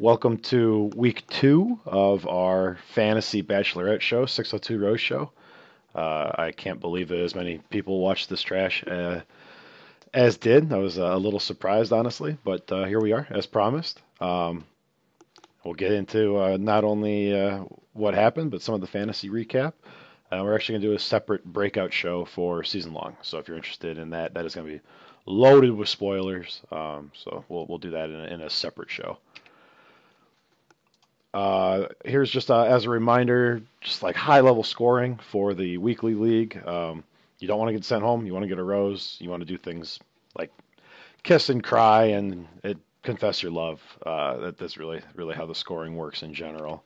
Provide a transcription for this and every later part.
Welcome to week two of our fantasy bachelorette show, 602 Rose Show. Uh, I can't believe that as many people watched this trash uh, as did. I was uh, a little surprised, honestly, but uh, here we are, as promised. Um, we'll get into uh, not only uh, what happened, but some of the fantasy recap. We're actually going to do a separate breakout show for season long. So if you're interested in that, that is going to be loaded with spoilers. Um, so we'll we'll do that in a, in a separate show. Uh, here's just uh, as a reminder, just like high level scoring for the weekly league. Um, you don't want to get sent home. You want to get a rose. You want to do things like kiss and cry and it, confess your love. Uh, that, that's really really how the scoring works in general.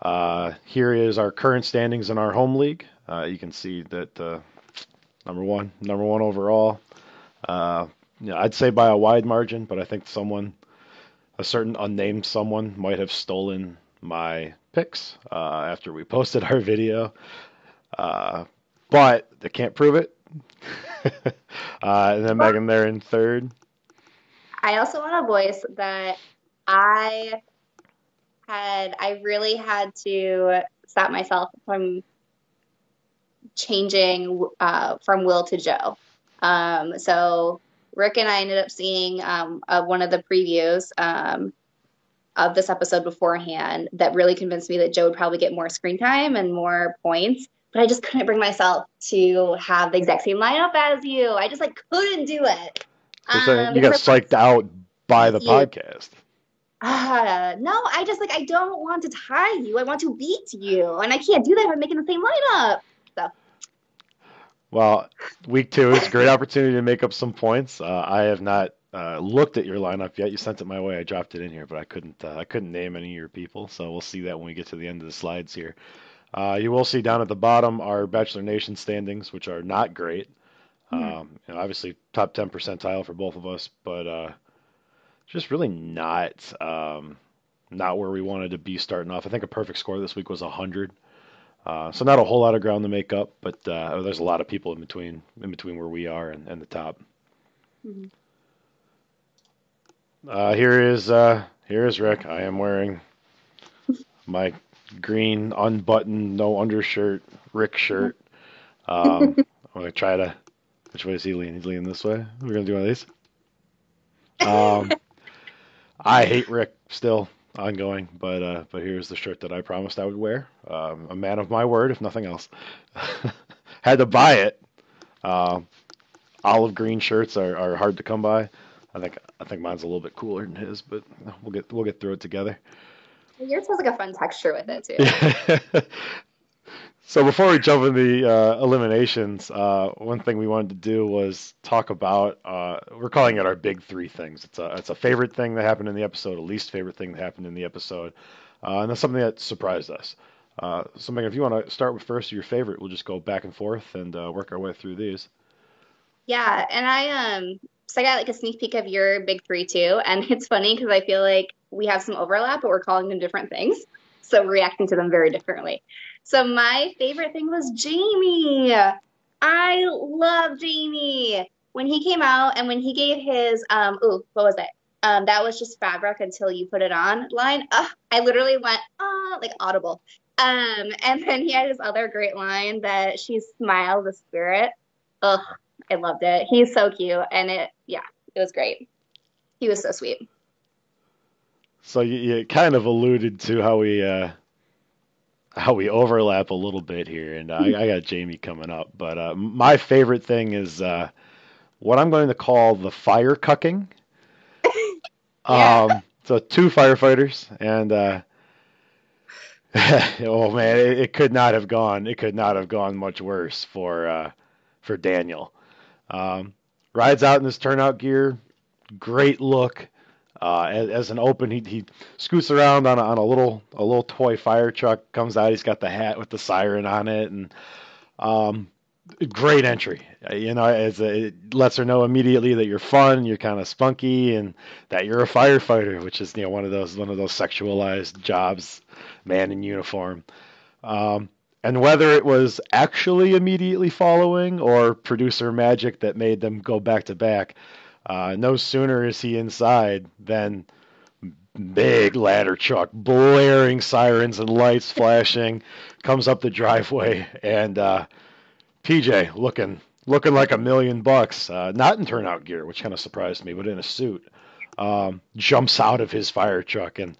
Uh, here is our current standings in our home league. Uh, you can see that number one, number one overall. Uh, you know, I'd say by a wide margin, but I think someone, a certain unnamed someone, might have stolen my picks uh, after we posted our video. Uh, but they can't prove it. and then Megan there in third. I also want to voice that I had I really had to stop myself from changing uh, from Will to Joe. Um, so Rick and I ended up seeing um, uh, one of the previews um, of this episode beforehand that really convinced me that Joe would probably get more screen time and more points. But I just couldn't bring myself to have the exact same lineup as you. I just like couldn't do it. Um, you got psyched out by the podcast. Uh, no, I just like I don't want to tie you. I want to beat you, and I can't do that if I'm making the same lineup. Well, week two is a great opportunity to make up some points. Uh, I have not uh, looked at your lineup yet. You sent it my way. I dropped it in here, but I couldn't. Uh, I couldn't name any of your people, so we'll see that when we get to the end of the slides here. Uh, you will see down at the bottom our Bachelor Nation standings, which are not great. Mm-hmm. Um, you know, obviously, top ten percentile for both of us, but uh, just really not um, not where we wanted to be starting off. I think a perfect score this week was 100. Uh, so not a whole lot of ground to make up, but uh, there's a lot of people in between in between where we are and, and the top. Mm-hmm. Uh, here is uh, here is Rick. I am wearing my green unbuttoned, no undershirt Rick shirt. Um, I'm gonna try to. Which way is he leaning? He's leaning this way. We're gonna do one of these. Um, I hate Rick still ongoing, but uh, but here's the shirt that I promised I would wear. Um, a man of my word, if nothing else. Had to buy it. Uh, olive green shirts are, are hard to come by. I think I think mine's a little bit cooler than his, but we'll get we'll get through it together. Yours has like a fun texture with it too. So before we jump in the uh, eliminations, uh, one thing we wanted to do was talk about. Uh, we're calling it our big three things. It's a it's a favorite thing that happened in the episode, a least favorite thing that happened in the episode, uh, and that's something that surprised us. Uh, if you want to start with first your favorite, we'll just go back and forth and uh, work our way through these. Yeah, and I um so I got like a sneak peek of your big three too, and it's funny because I feel like we have some overlap, but we're calling them different things, so reacting to them very differently. So my favorite thing was Jamie. I love Jamie. When he came out and when he gave his um ooh, what was it? Um, that was just fabric until you put it on line. Uh, I literally went, ah, like audible. Um, and then he had his other great line that she smiled the spirit. Ugh, I loved it. He's so cute, and it, yeah, it was great. He was so sweet. So you, you kind of alluded to how we uh, how we overlap a little bit here, and I, I got Jamie coming up. But uh, my favorite thing is uh, what I'm going to call the fire cucking. yeah. Um, so two firefighters, and uh, oh man, it, it, could not have gone. It could not have gone much worse for uh, for Daniel. Um, rides out in his turnout gear, great look. Uh, as, as, an open, he, he scoots around on a, on a little a little toy fire truck. Comes out, he's got the hat with the siren on it, and um, great entry. Uh, you know, as a, it lets her know immediately that you're fun, you're kind of spunky, and that you're a firefighter, which is you know one of those one of those sexualized jobs, man in uniform. Um, and whether it was actually immediately following or producer magic that made them go back to back, uh, no sooner is he inside than big ladder truck, blaring sirens and lights flashing, comes up the driveway, and uh, PJ looking looking like a million bucks, uh, not in turnout gear, which kind of surprised me, but in a suit, um, jumps out of his fire truck and.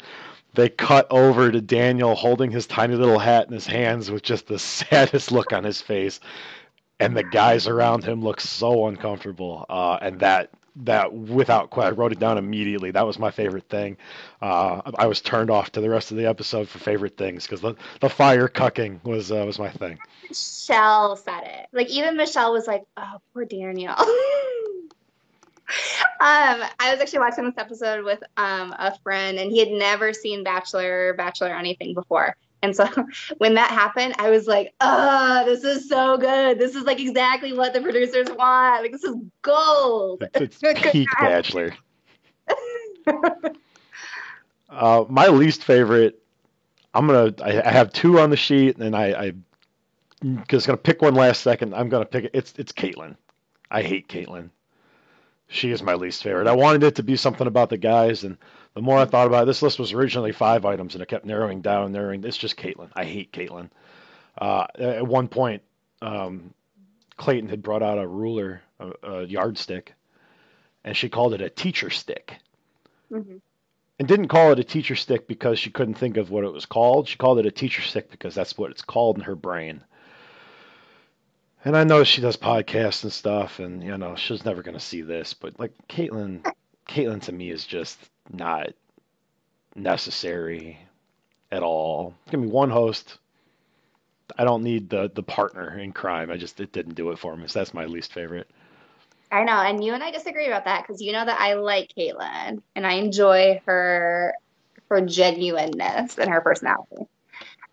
They cut over to Daniel holding his tiny little hat in his hands with just the saddest look on his face, and the guys around him look so uncomfortable. Uh, and that that without question, I wrote it down immediately. That was my favorite thing. Uh, I was turned off to the rest of the episode for favorite things because the, the fire cucking was uh, was my thing. Michelle said it. Like even Michelle was like, "Oh, poor Daniel." um, I was actually watching this episode with um, a friend, and he had never seen Bachelor, Bachelor, anything before. And so when that happened, I was like, oh, this is so good. This is like exactly what the producers want. Like, this is gold. It's, it's peak Bachelor. uh, my least favorite, I'm going to, I have two on the sheet, and I, I just going to pick one last second. I'm going to pick it. It's, it's Kaitlyn. I hate Kaitlyn. She is my least favorite. I wanted it to be something about the guys, and the more I thought about it, this list was originally five items, and it kept narrowing down, narrowing. It's just Kaitlyn. I hate Kaitlyn. Uh, at one point, um, Clayton had brought out a ruler, a, a, yardstick, and she called it a teacher stick. Mm-hmm. And didn't call it a teacher stick because she couldn't think of what it was called. She called it a teacher stick because that's what it's called in her brain. And I know she does podcasts and stuff, and you know she's never going to see this, but like Kaitlyn, Kaitlyn to me is just not necessary at all. Give me one host. I don't need the the partner in crime. I just it didn't do it for me. So that's my least favorite. I know, and you and I disagree about that because you know that I like Kaitlyn and I enjoy her her genuineness and her personality.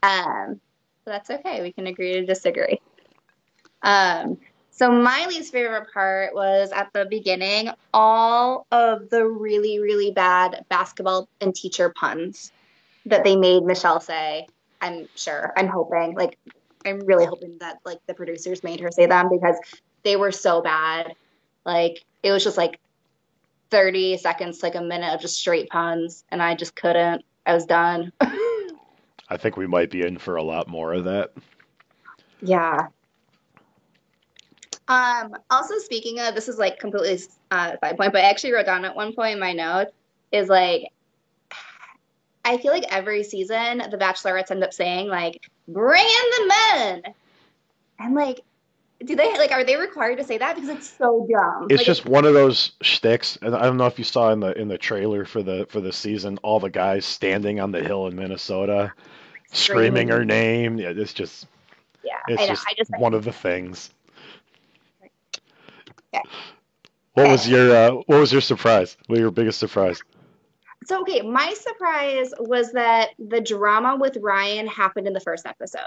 Um, that's okay. We can agree to disagree. Um, so my least favorite part was at the beginning, all of the really, really bad basketball and teacher puns that they made Michelle say. I'm sure. I'm hoping. Like, I'm really hoping that like the producers made her say them because they were so bad. Like, it was just like 30 seconds, like a minute of just straight puns, and I just couldn't. I was done. I think we might be in for a lot more of that. Yeah. Um, also, speaking of, this is like completely uh, side point, but I actually wrote down at one point in my notes is like, I feel like every season the Bachelorettes end up saying like, "Bring in the men," and like, do they like are they required to say that because it's so dumb? It's like, just it's, one of those shticks, and I don't know if you saw in the in the trailer for the for the season all the guys standing on the hill in Minnesota, screaming, screaming her name. Yeah, it's just yeah, it's just, just one of the things. Yeah. What was your uh, What was your surprise? What was your biggest surprise? So okay, my surprise was that the drama with Ryan happened in the first episode.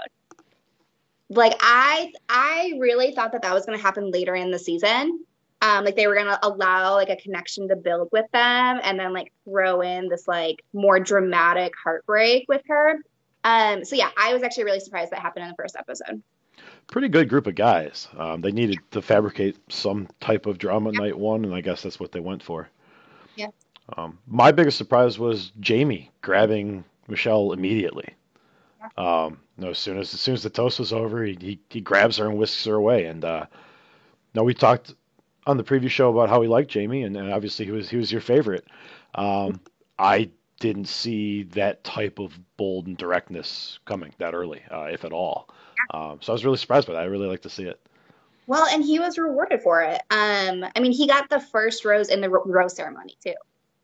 Like I, I really thought that that was going to happen later in the season. Um, like they were going to allow like a connection to build with them, and then like throw in this like more dramatic heartbreak with her. Um, so yeah, I was actually really surprised that happened in the first episode pretty good group of guys. Um, they needed to fabricate some type of drama yeah. night one, and I guess that's what they went for. Yeah. Um, my biggest surprise was Jamie grabbing Michelle immediately. Yeah. Um, no, as soon as as soon as the toast was over, he he, he grabs her and whisks her away. And uh, no, we talked on the previous show about how he liked Jamie, and, and obviously he was he was your favorite. Um, I didn't see that type of bold and directness coming that early, uh, if at all. Um, so I was really surprised by that. I really like to see it. Well, and he was rewarded for it. Um, I mean, he got the first rose in the rose ceremony too,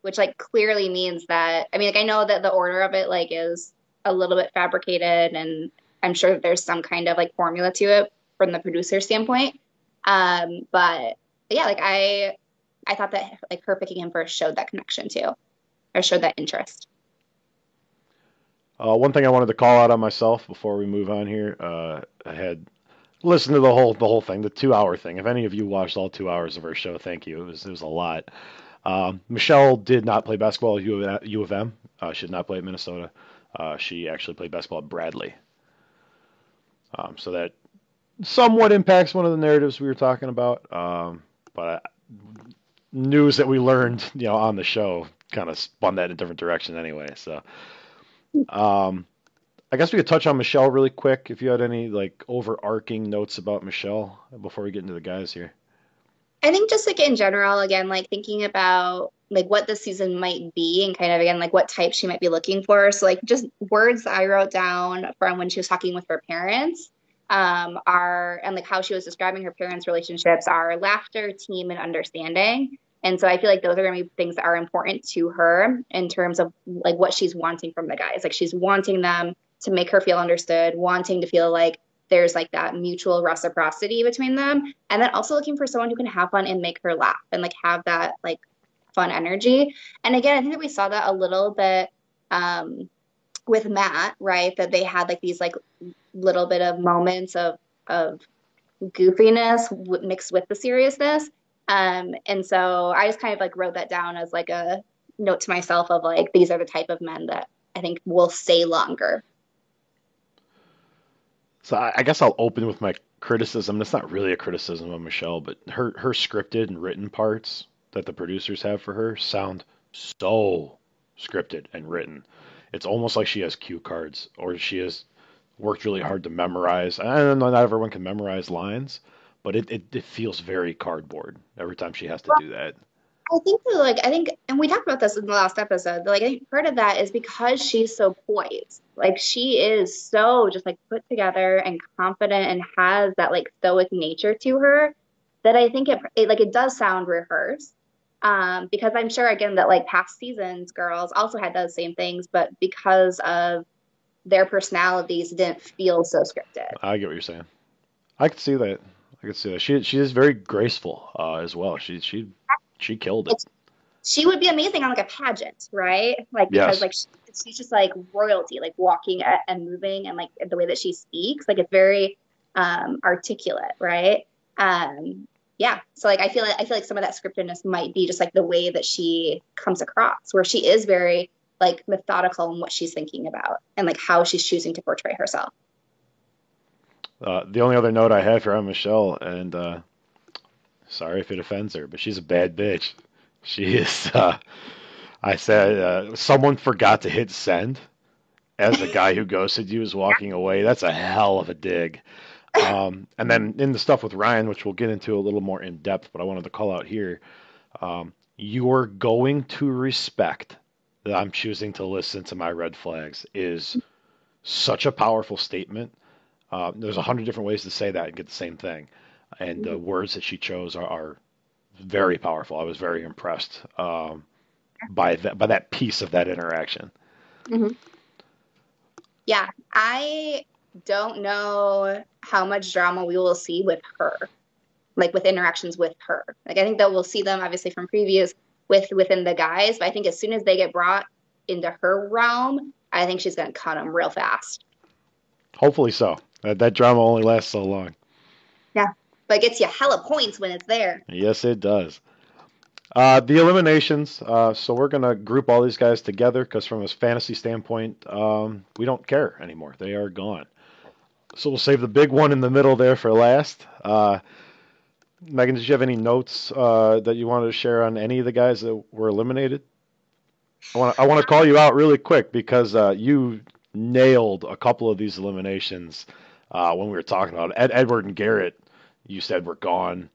which like clearly means that. I mean, like I know that the order of it like is a little bit fabricated, and I'm sure there's some kind of like formula to it from the producer standpoint. Um, but yeah, like I, I thought that like her picking him first showed that connection too, or showed that interest. Uh, one thing I wanted to call out on myself before we move on here, uh, I had listened to the whole the whole thing, the two hour thing. If any of you watched all two hours of our show, thank you. It was it was a lot. Um, Michelle did not play basketball at U of, U of M. Uh, she did not play at Minnesota. Uh, she actually played basketball at Bradley. Um, so that somewhat impacts one of the narratives we were talking about. Um, but news that we learned, you know, on the show kind of spun that in a different direction anyway. So, um, I guess we could touch on Michelle really quick. If you had any like overarching notes about Michelle before we get into the guys here. I think just like in general, again, like thinking about like what the season might be and kind of again like what type she might be looking for. So like just words I wrote down from when she was talking with her parents um, are and like how she was describing her parents' relationships are laughter, team, and understanding. And so I feel like those are going to be things that are important to her in terms of like what she's wanting from the guys. Like she's wanting them to make her feel understood, wanting to feel like there's like that mutual reciprocity between them and then also looking for someone who can have fun and make her laugh and like have that like fun energy. And again i think that we saw that a little bit um, with matt right? That they had like these like little bit of moments of of goofiness w- mixed with the seriousness um, and so i just kind of like wrote that down as like a note to myself of like these are the type of men that i think will stay longer so I, I guess I'll open with my criticism. It's not really a criticism of Michelle, but her her scripted and written parts that the producers have for her sound so scripted and written. It's almost like she has cue cards or she has worked really hard to memorize. I don't know, not everyone can memorize lines, but it, it, it feels very cardboard every time she has to do that. I think that, like, I think, and we talked about this in the last episode. Like, I think part of that is because she's so poised. Like, she is so just like put together and confident and has that like stoic nature to her that I think it, it like it does sound rehearsed. Um, because I'm sure again that like past seasons girls also had those same things, but because of their personalities, didn't feel so scripted. I get what you're saying. I could see that. I could see that. She she is very graceful uh, as well. She she she killed it. She would be amazing on like a pageant, right? Like because yes. like she, she's just like royalty, like walking and moving, and like the way that she speaks, like it's very um, articulate, right? Um, yeah. So like I feel like I feel like some of that scriptedness might be just like the way that she comes across, where she is very like methodical in what she's thinking about and like how she's choosing to portray herself. Uh, the only other note I have for Michelle, and uh, Sorry if it offends her, but she's a bad bitch. She is. Uh, I said uh, someone forgot to hit send as the guy who ghosted you is walking away. That's a hell of a dig. Um, and then in the stuff with Ryan, which we'll get into a little more in depth, but I wanted to call out here, um, you're going to respect that I'm choosing to listen to my red flags is such a powerful statement. Uh, there's a hundred different ways to say that and get the same thing and the words that she chose are, are very powerful. I was very impressed um, by that by that piece of that interaction. Mm-hmm. Yeah, I don't know how much drama we will see with her, like with interactions with her. Like I think that we'll see them obviously from previews with within the guys, but I think as soon as they get brought into her realm, I think she's going to cut them real fast. Hopefully so. That, that drama only lasts so long. Yeah but it gets you hella points when it's there. Yes, it does. Uh, the eliminations. Uh, so we're gonna group all these guys together because from a fantasy standpoint, um, we don't care anymore. They are gone. So we'll save the big one in the middle there for last. Uh, Megan, did you have any notes uh, that you wanted to share on any of the guys that were eliminated? I want I want to call you out really quick because uh, you nailed a couple of these eliminations uh, when we were talking about it. Ed, Edward and Garrett you said were gone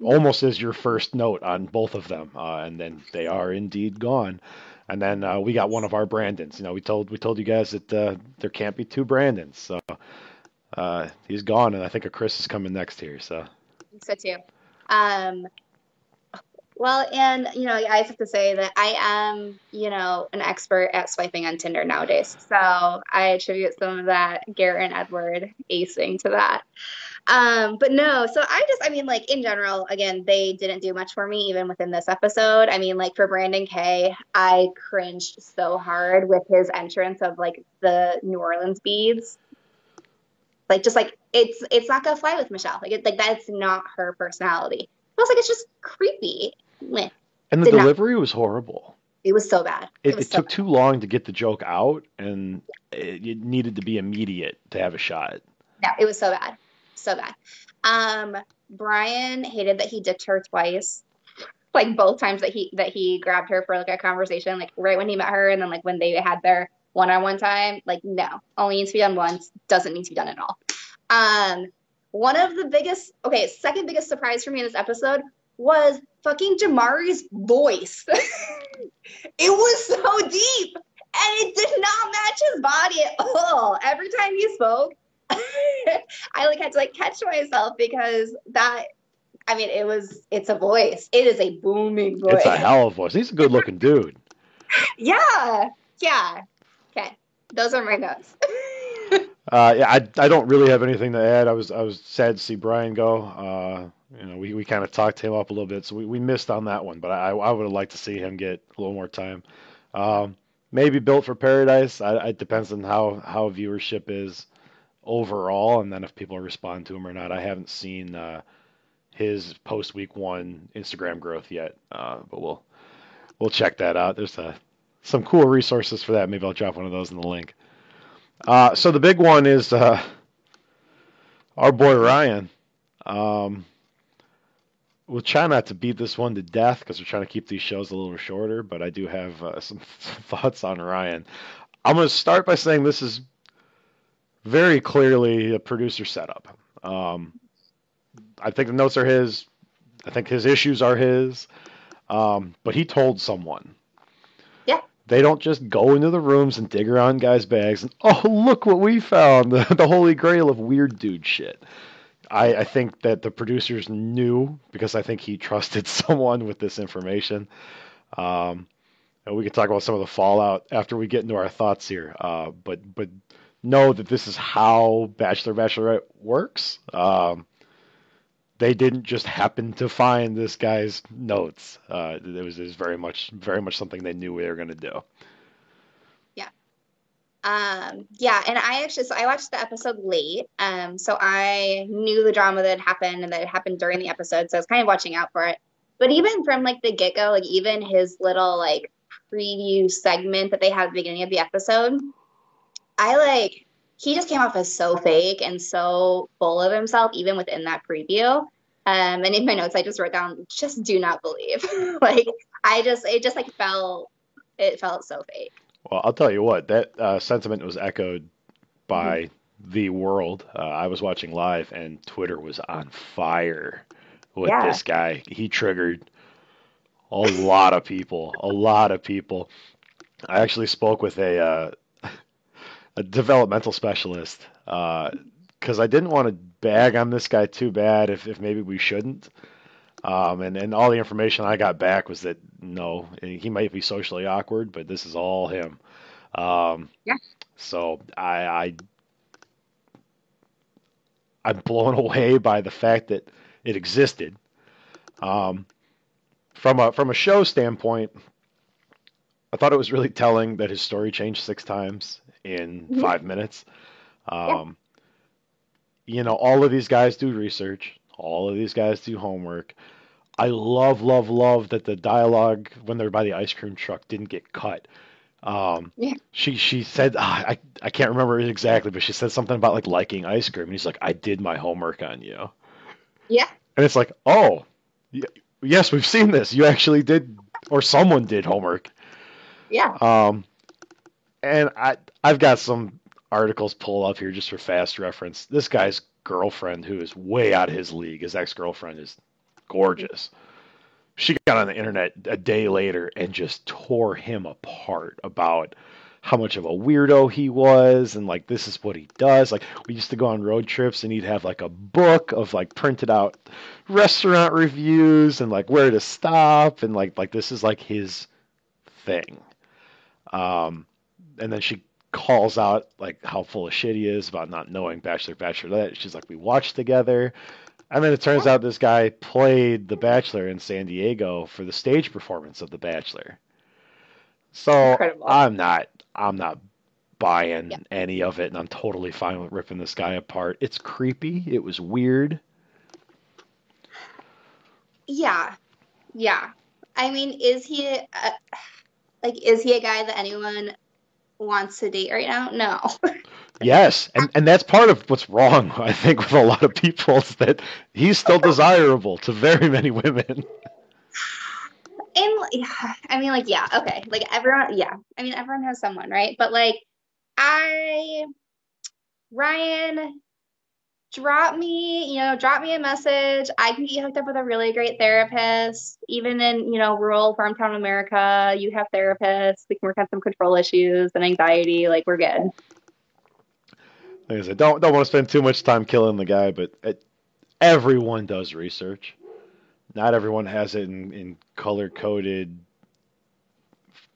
almost as your first note on both of them, uh, and then they are indeed gone. And then uh, we got one of our Brandons. You know, we told we told you guys that uh, there can't be two Brandons, so uh, he's gone, and I think a Chris is coming next here. So. So too. Um, well, and you know, I have to say that I am, you know, an expert at swiping on Tinder nowadays. So I attribute some of that Garrett and Edward acing to that. Um, but no, so I just, I mean, like in general, again, they didn't do much for me even within this episode. I mean, like for Brandon K, I cringed so hard with his entrance of like the New Orleans beads. Like, just like it's it's not gonna fly with Michelle. Like, it, like that's not her personality. I was like, it's just creepy. And the Did delivery not, was horrible. It was so bad. It, it, it so took bad. too long to get the joke out, and it, it needed to be immediate to have a shot. No, it was so bad so bad. Um, Brian hated that he dipped her twice. like both times that he that he grabbed her for like a conversation, like right when he met her, and then like when they had their one-on-one time. Like, no, only needs to be done once. Doesn't need to be done at all. Um, one of the biggest, okay, second biggest surprise for me in this episode was fucking Jamari's voice. it was so deep and it did not match his body at all. Every time he spoke, I like had to like catch myself because that I mean it was it's a voice. It is a booming voice. It's a hell of a voice. He's a good looking dude. yeah. Yeah. Okay. Those are my notes. uh, yeah, I, I don't really have anything to add. I was I was sad to see Brian go. Uh, you know, we, we kind of talked him up a little bit, so we, we missed on that one. But I I would have liked to see him get a little more time. Um, maybe built for paradise. I, it depends on how how viewership is overall, and then if people respond to him or not. I haven't seen uh, his post week one Instagram growth yet, uh, but we'll we'll check that out. There's a, some cool resources for that. Maybe I'll drop one of those in the link. Uh, so the big one is uh, our boy Ryan. Um, we'll try not to beat this one to death because we're trying to keep these shows a little shorter. But I do have uh, some, some thoughts on Ryan. I'm going to start by saying this is very clearly a producer setup. Um, I think the notes are his. I think his issues are his. Um, but he told someone. Yeah. They don't just go into the rooms and dig around guys' bags and oh look what we found the, the holy grail of weird dude shit. I, I think that the producers knew because I think he trusted someone with this information. Um, and we can talk about some of the fallout after we get into our thoughts here. Uh, but but know that this is how Bachelor Bachelorette works. Um, they didn't just happen to find this guy's notes. Uh, it was, it was very much very much something they knew they were going to do. Um, yeah, and I actually so I watched the episode late. Um, so I knew the drama that had happened and that it happened during the episode, so I was kind of watching out for it. But even from like the get go, like even his little like preview segment that they had at the beginning of the episode, I like he just came off as so fake and so full of himself, even within that preview. Um, and in my notes, I just wrote down, just do not believe. like, I just, it just like felt, it felt so fake. Well, I'll tell you what, that uh, sentiment was echoed by mm-hmm. the world. Uh, I was watching live, and Twitter was on fire with yeah. this guy. He triggered a lot of people, a lot of people. I actually spoke with a uh, a developmental specialist because uh, I didn't want to bag on this guy too bad if, if maybe we shouldn't. Um, and, and all the information I got back was that no, he might be socially awkward, but this is all him. Um, yeah. So I, I I'm blown away by the fact that it existed. Um, from a from a show standpoint, I thought it was really telling that his story changed six times in mm-hmm. five minutes. Um, yeah. You know, all of these guys do research. All of these guys do homework. I love, love, love that the dialogue when they're by the ice cream truck didn't get cut. Um, yeah. She she said ah, I I can't remember exactly, but she said something about like liking ice cream, and he's like, I did my homework on you. Yeah. And it's like, oh, yes, we've seen this. You actually did, or someone did homework. Yeah. Um, and I I've got some articles pulled up here just for fast reference. This guy's girlfriend, who is way out of his league, his ex girlfriend is gorgeous. She got on the internet a day later and just tore him apart about how much of a weirdo he was and like this is what he does like we used to go on road trips and he'd have like a book of like printed out restaurant reviews and like where to stop and like like this is like his thing um and then she calls out like how full of shit he is about not knowing Bachelor Bachelorette. She's like, we watched together. And then it turns out this guy played The Bachelor in San Diego for the stage performance of The Bachelor. So Incredible. I'm not I'm not buying yeah. any of it and I'm totally fine with ripping this guy apart. It's creepy. It was weird. Yeah. Yeah. I mean, is he a, like is he a guy that anyone wants to date right now? No. yes, and and that's part of what's wrong, I think, with a lot of people is that he's still desirable to very many women. And yeah, I mean, like, yeah, okay, like everyone, yeah, I mean, everyone has someone, right? But like, I, Ryan, drop me, you know, drop me a message. I can get you hooked up with a really great therapist. Even in, you know, rural farm town America, you have therapists. We can work on some control issues and anxiety. Like, we're good. Like I said, don't don't want to spend too much time killing the guy, but it, everyone does research. Not everyone has it in, in color coded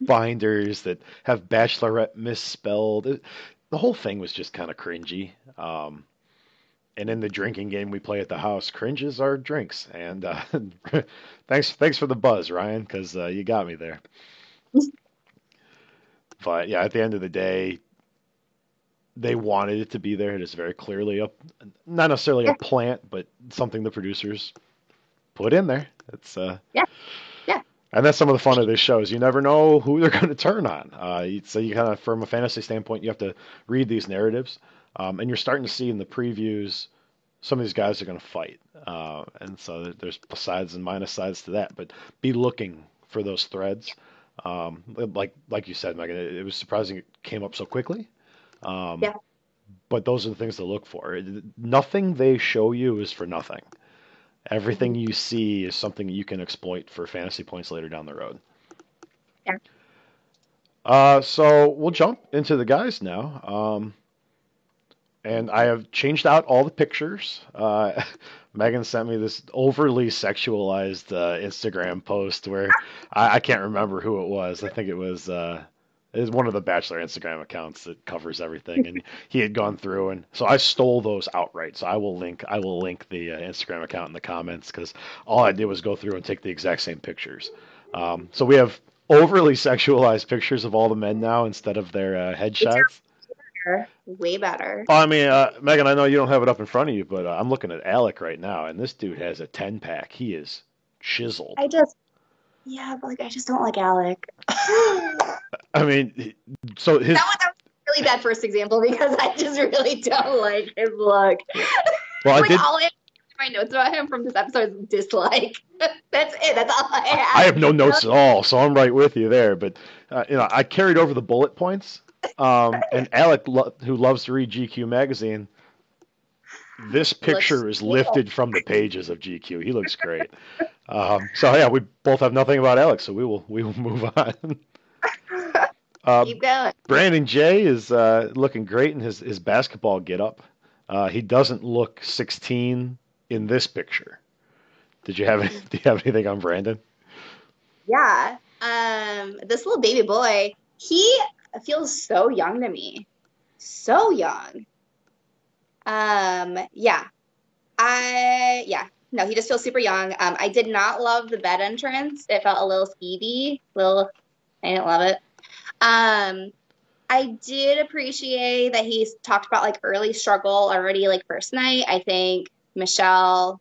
binders that have bachelorette misspelled. It, the whole thing was just kind of cringy. Um, and in the drinking game we play at the house, cringes are drinks. And uh, thanks thanks for the buzz, Ryan, because uh, you got me there. but yeah, at the end of the day, they wanted it to be there. It is very clearly a not necessarily a plant, but something the producers put in there. It's uh yeah, yeah. And that's some of the fun of this show is you never know who they're going to turn on. Uh, so you kind of, from a fantasy standpoint, you have to read these narratives, um, and you're starting to see in the previews some of these guys are going to fight, uh, and so there's plus sides and minus sides to that. But be looking for those threads. Um, like like you said, Megan, it, it was surprising it came up so quickly. Um, yeah. But those are the things to look for. Nothing they show you is for nothing. Everything you see is something you can exploit for fantasy points later down the road. Yeah. Uh, so we'll jump into the guys now. Um, and I have changed out all the pictures. Uh, Megan sent me this overly sexualized uh, Instagram post where I, I, can't remember who it was. I think it was uh, is one of the Bachelor Instagram accounts that covers everything, and he had gone through, and so I stole those outright. So I will link I will link the uh, Instagram account in the comments because all I did was go through and take the exact same pictures. Um, so we have overly sexualized pictures of all the men now instead of their uh, headshots. Way better. I mean, uh, Megan, I know you don't have it up in front of you, but uh, I'm looking at Alec right now, and this dude has a ten pack. He is chiseled. I just yeah, but like I just don't like Alec. I mean, so his that was, that was really bad first example because I just really don't like his look. Well, like I did. All I my notes about him from this episode is dislike. That's it. That's all I have. I have no notes at all, so I'm right with you there. But uh, you know, I carried over the bullet points. Um, and Alec, lo- who loves to read GQ magazine, this picture is lifted from the pages of GQ. He looks great. Um, so yeah, we both have nothing about Alex, so we will we will move on. Um, Keep going. Brandon J is uh, looking great in his his basketball getup. Uh, he doesn't look 16 in this picture. Did you have any, do you have anything on Brandon? Yeah, um, this little baby boy, he feels so young to me, so young. Um, yeah, I yeah, no, he just feels super young. Um, I did not love the bed entrance. It felt a little skeevy, little. I didn't love it. Um, I did appreciate that he talked about like early struggle already, like first night. I think Michelle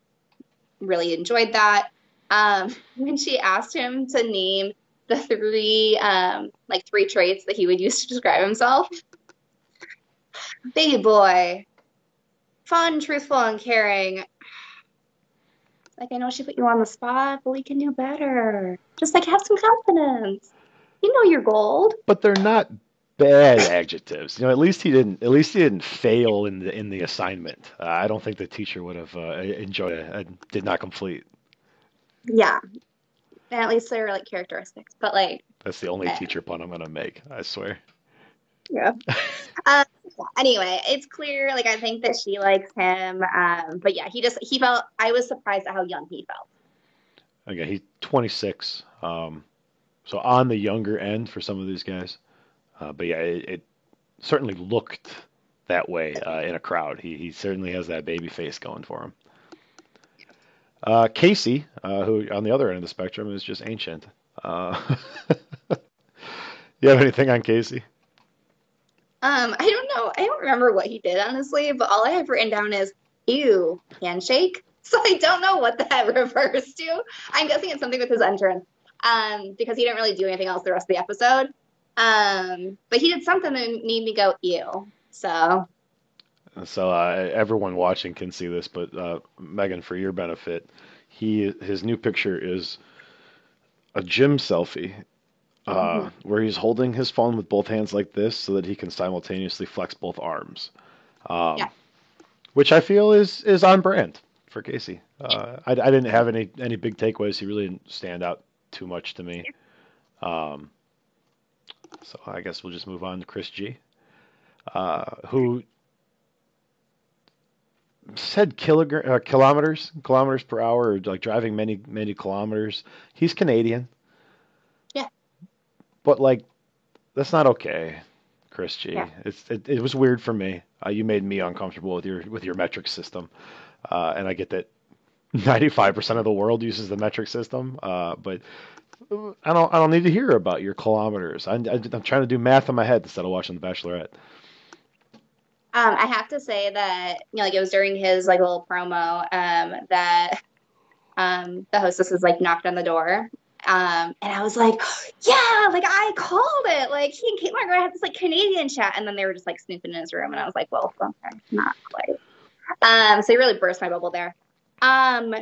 really enjoyed that. Um, when she asked him to name the three, um, like three traits that he would use to describe himself. Baby boy, fun, truthful, and caring. Like, I know she put you on the spot, but we can do better. Just like have some confidence. You know you're gold. But they're not bad adjectives. You know, at least he didn't. At least he didn't fail in the in the assignment. Uh, I don't think the teacher would have uh, enjoyed it. I did not complete. Yeah, at least they were like characteristics. But like that's the only teacher pun I'm gonna make. I swear. Yeah. um, anyway, it's clear. Like I think that she likes him. Um, but yeah, he just he felt. I was surprised at how young he felt. Okay, he's 26. Um, so on the younger end for some of these guys. Uh, but yeah, it, it, certainly looked that way uh, in a crowd. He he certainly has that baby face going for him. Uh, Casey, uh, who on the other end of the spectrum is just ancient. Uh, you have anything on Casey? Um, I don't know. I don't remember what he did honestly, but all I have written down is "ew" handshake. So I don't know what that refers to. I'm guessing it's something with his entrance, um, because he didn't really do anything else the rest of the episode. Um, but he did something that made me go "ew." So. So uh, everyone watching can see this, but uh, Megan, for your benefit, he his new picture is a gym selfie uh, mm-hmm. where he's holding his phone with both hands like this so that he can simultaneously flex both arms. Um, yeah. Which I feel is is on brand for Casey. Uh, I, I, didn't have any any big takeaways. He really didn't stand out too much to me. Um, so I guess we'll just move on to Chris G, uh, who said kilogram, uh, kilometers kilometers per hour, or like driving many many kilometers. He's Canadian. Yeah. But like, that's not okay, Chris G. Yeah. It's it, it was weird for me. Uh, you made me uncomfortable with your with your metric system, uh, and I get that. 95% of the world uses the metric system, uh, but I don't I don't need to hear about your kilometers. I, am trying to do math in my head instead of watching The Bachelorette. Um, I have to say that you know, like it was during his like little promo um, that um, the hostess was like knocked on the door, um, and I was like, yeah, like I called it. Like he and Kate are gonna this like Canadian chat, and then they were just like snooping in his room, and I was like, well, okay, not quite. Um, so he really burst my bubble there. Um,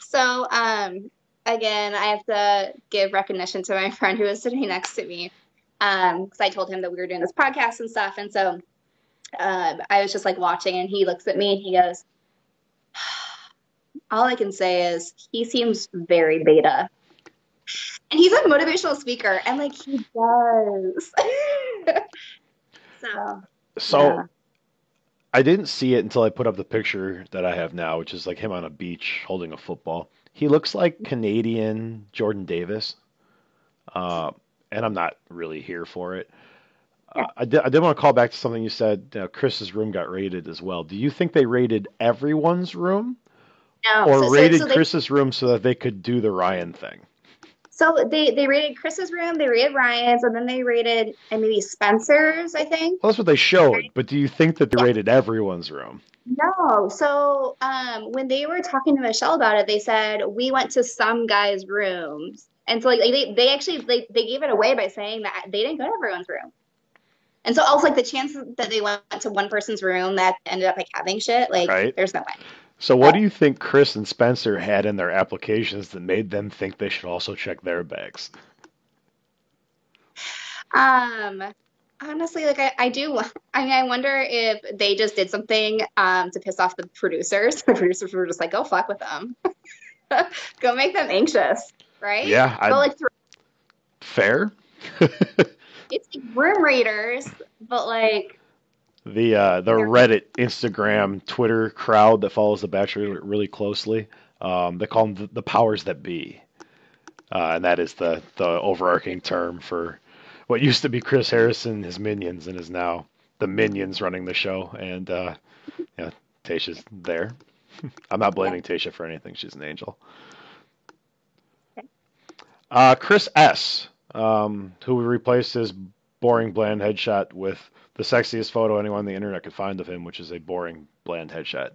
so um, again, I have to give recognition to my friend who was sitting next to me because um, I told him that we were doing this podcast and stuff. And so uh, I was just like watching, and he looks at me and he goes, All I can say is he seems very beta. And he's a motivational speaker, and like he does. so, so yeah. I didn't see it until I put up the picture that I have now, which is like him on a beach holding a football. He looks like Canadian Jordan Davis, uh, and I'm not really here for it. I, did, I did want to call back to something you said. You know, Chris's room got raided as well. Do you think they raided everyone's room, no, or so, raided so, so Chris's they, room so that they could do the Ryan thing? So they they raided Chris's room, they raided Ryan's, and then they raided and maybe Spencer's. I think. Well, that's what they showed. But do you think that they yeah. raided everyone's room? No. So um, when they were talking to Michelle about it, they said we went to some guy's rooms, and so like they they actually they they gave it away by saying that they didn't go to everyone's room. And so I was like, the chances that they went to one person's room that ended up like having shit, like right. there's no way. So what do you think Chris and Spencer had in their applications that made them think they should also check their bags? Um, honestly, like I, I do. I mean, I wonder if they just did something um, to piss off the producers. The producers were just like, "Go fuck with them, go make them anxious." Right? Yeah. I, like, fair. it's like room raiders, but like the uh, the Reddit, Instagram, Twitter crowd that follows the Bachelor really closely. Um, they call them the, the powers that be, uh, and that is the the overarching term for what used to be Chris Harrison, his minions, and is now the minions running the show. And uh, yeah, Tayshia's there. I'm not blaming Tayshia for anything; she's an angel. Uh, Chris S, um, who replaced his boring bland headshot with the sexiest photo anyone on the internet could find of him, which is a boring bland headshot.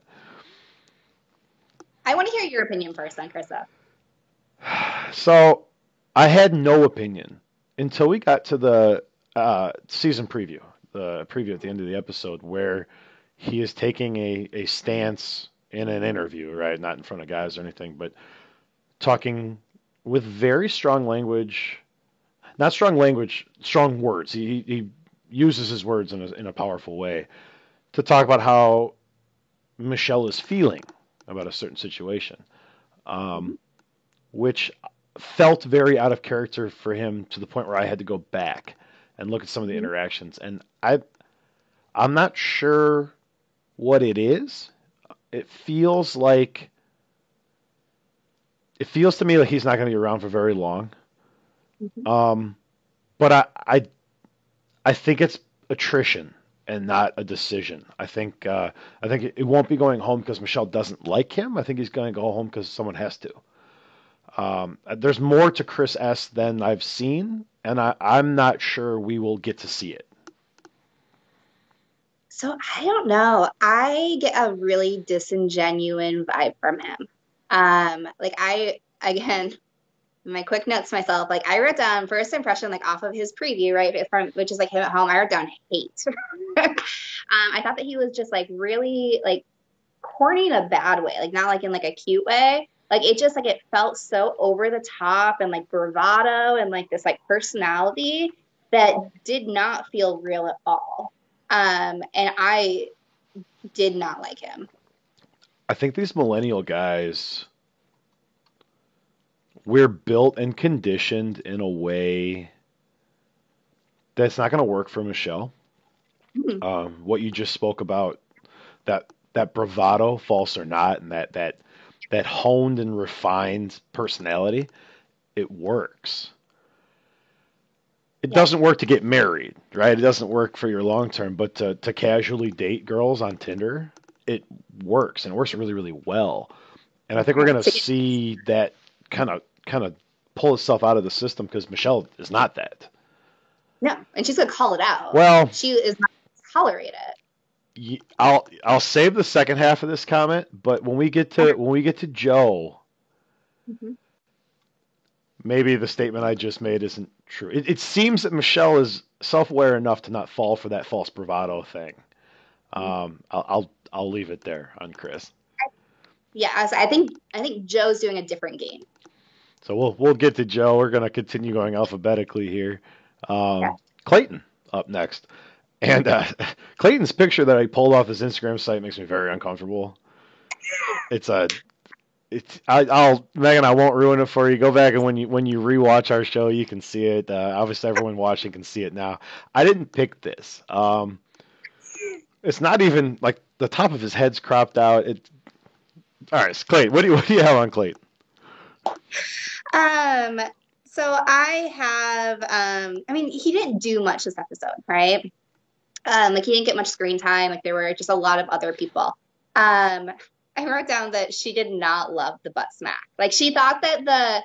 I want to hear your opinion first on Chris So, I had no opinion until we got to the uh, season preview, the preview at the end of the episode, where he is taking a, a stance in an interview, right? Not in front of guys or anything, but talking with very strong language not strong language, strong words. He, he uses his words in a, in a powerful way to talk about how Michelle is feeling about a certain situation, um, which felt very out of character for him to the point where I had to go back and look at some of the mm-hmm. interactions. And I, I'm not sure what it is. It feels like it feels to me like he's not going to be around for very long. Mm-hmm. Um, but I, I, I think it's attrition and not a decision. I think uh, I think it, won't be going home because Michelle doesn't like him. I think he's going to go home because someone has to. Um, there's more to Chris S than I've seen, and I, I'm not sure we will get to see it. So I don't know. I get a really disingenuous vibe from him. Um, like I again, my quick notes myself, like I wrote down first impression, like off of his preview, right, from which is like him at home. I wrote down hate. um, I thought that he was just like really like corny in a bad way, like not like in like a cute way. Like it just like it felt so over the top and like bravado and like this like personality that did not feel real at all. Um, and I did not like him. I think these millennial guys, we're built and conditioned in a way that's not going to work for Michelle. Mhm. Um, what you just spoke about, that that bravado, false or not, and that that that honed and refined personality, it works. It Yeah. doesn't work to get married, right? It doesn't work for your long term, but to, to casually date girls on Tinder, it works and it works really, really well. And I think we're going To see that kind of kind of pull itself out of the system because Michelle is not that. No, and she's gonna call it out. Well, she is not tolerate it. I'll I'll save the second half of this comment, but when we get to when we get to Joe, Mhm. maybe the statement I just made isn't true. It, it seems that Michelle is self-aware enough to not fall for that false bravado thing. Um, I'll, I'll I'll leave it there on Chris. Yeah, I, I think I think Joe's doing a different game. So we'll we'll get to Joe. We're gonna continue going alphabetically here. Um, Yeah. Clayton up next, and uh, Clayton's picture that I pulled off his Instagram site makes me very uncomfortable. It's a, it's I, I'll Megan. I won't ruin it for you. Go back and when you when you rewatch our show, you can see it. Uh, obviously, everyone watching can see it now. I didn't pick this. Um, it's not even like the top of his head's cropped out. It. All right, Clayton. What do you what do you have on Clayton? Um, so I have, um, I mean, he didn't do much this episode, right? Um, like he didn't get much screen time. Like there were just a lot of other people. Um, I wrote down that she did not love the butt smack. Like she thought that the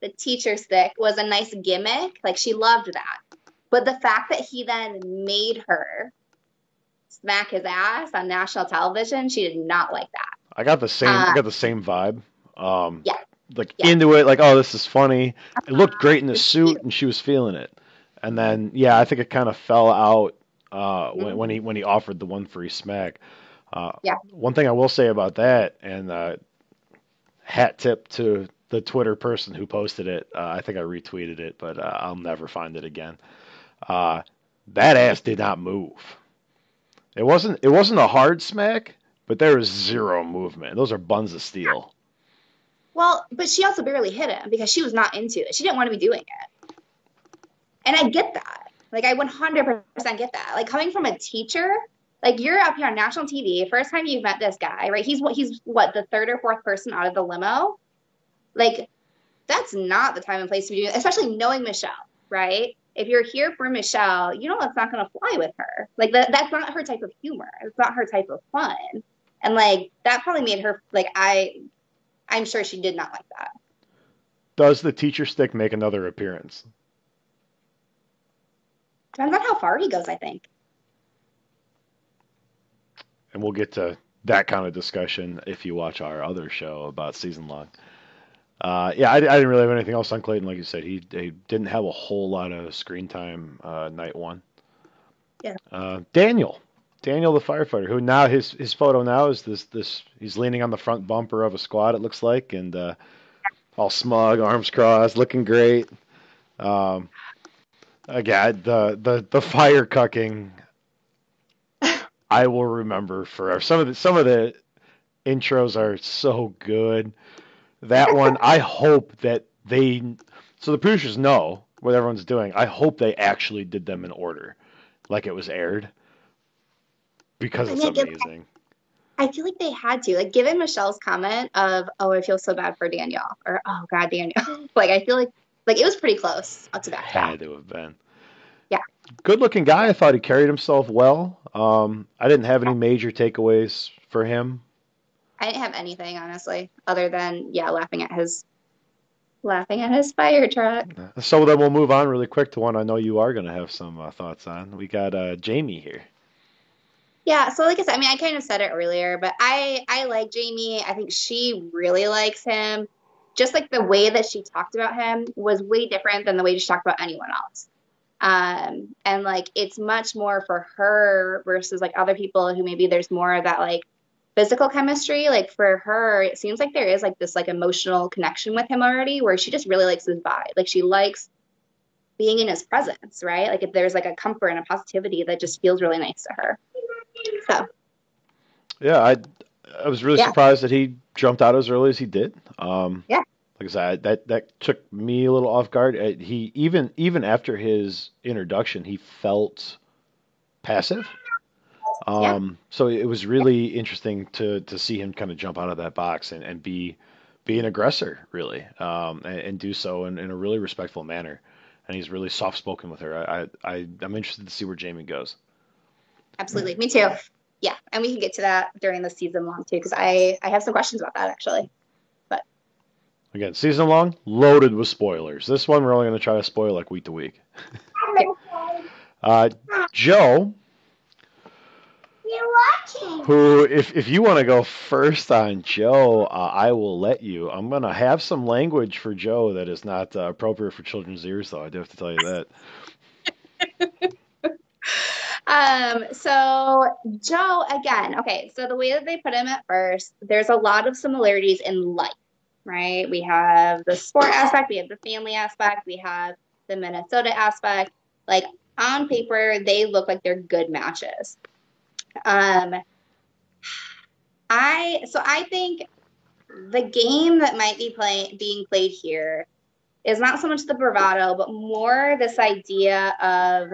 the teacher stick was a nice gimmick. Like she loved that. But the fact that he then made her smack his ass on national television, she did not like that. I got the same. I Uh, got the same vibe. Um, Yeah. Like Yeah. into it, like oh, this is funny. It looked great in the suit, and she was feeling it. And then yeah, I think it kind of fell out uh, when, Mhm. when he when he offered the one free smack. Uh, Yeah. One thing I will say about that, and uh, hat tip to the Twitter person who posted it. Uh, I think I retweeted it, but uh, I'll never find it again. Uh, that ass did not move. It wasn't. It wasn't a hard smack, but there was zero movement. Those are buns of steel. Well, but she also barely hit him because she was not into it. She didn't want to be doing it. And I get that. Like, I 100% get that. Like, coming from a teacher, like, you're up here on national TV, first time you've met this guy, right? He's what, he's what, the third or fourth person out of the limo? Like, that's not the time and place to be doing it, especially knowing Michelle, right? If you're here for Michelle, you know it's not going to fly with her. Like, that, that's not her type of humor. It's not her type of fun. And, like, that probably made her, like, I, I'm sure she did not like that. Does the teacher stick make another appearance? Depends on how far he goes, I think. And we'll get to that kind of discussion if you watch our other show about season long. Uh, yeah, I, I didn't really have anything else on Clayton. Like you said, he, he didn't have a whole lot of screen time uh, night one. Yeah. Uh, Daniel, Daniel the firefighter, who now his his photo now is this this he's leaning on the front bumper of a squad. It looks like, and uh, all smug, arms crossed, looking great. Um, again, the the the fire cucking. I will remember forever. Some of the some of the intros are so good. That one, I hope that they so the producers know what everyone's doing. I hope they actually did them in order, like it was aired, because it's amazing. I feel like they had to. Like, given Michelle's comment of, "Oh, I feel so bad for Danielle," or "Oh God, Danielle," like I feel like like it was pretty close up to back. Had to have been. Yeah. Good looking guy. I thought he carried himself well. Um, I didn't have any major takeaways for him. I didn't have anything honestly, other than yeah, laughing at his laughing at his fire truck. So then we'll move on really quick to one I know you are going to have some uh, thoughts on. We got uh, Jamie here. Yeah, so like I said, I mean, I kind of said it earlier, but I I like Jamie. I think she really likes him. Just like the way that she talked about him was way different than the way she talked about anyone else. Um, and like it's much more for her versus like other people who maybe there's more of that like physical chemistry, like for her, it seems like there is like this like emotional connection with him already, where she just really likes his vibe. Like she likes being in his presence, right? Like if there's like a comfort and a positivity that just feels really nice to her. So yeah, I I was really Yeah. surprised that he jumped out as early as he did. Um, Yeah. Like I said, that that took me a little off guard. Uh, He even even after his introduction, he felt passive. Yeah. Um, so it was really interesting to to see him kind of jump out of that box and, and be be an aggressor, really, um, and, and do so in, in a really respectful manner. And he's really soft spoken with her. I I I'm interested to see where Jamie goes. Absolutely, me too. Yeah, and we can get to that during the season long too, because I I have some questions about that actually. But again, season long, loaded with spoilers. This one, we're only going to try to spoil like week to week. Uh, Joe, watching. who, if, if you want to go first on Joe, uh, I will let you. I'm going to have some language for Joe that is not uh, appropriate for children's ears, though. I do have to tell you that. Um, so Joe, again, okay, so the way that they put him at first, there's a lot of similarities in life, right? We have the sport aspect, we have the family aspect, we have the Minnesota aspect. Like on paper, they look like they're good matches. Um, I so I think the game that might be playing being played here is not so much the bravado, but more this idea of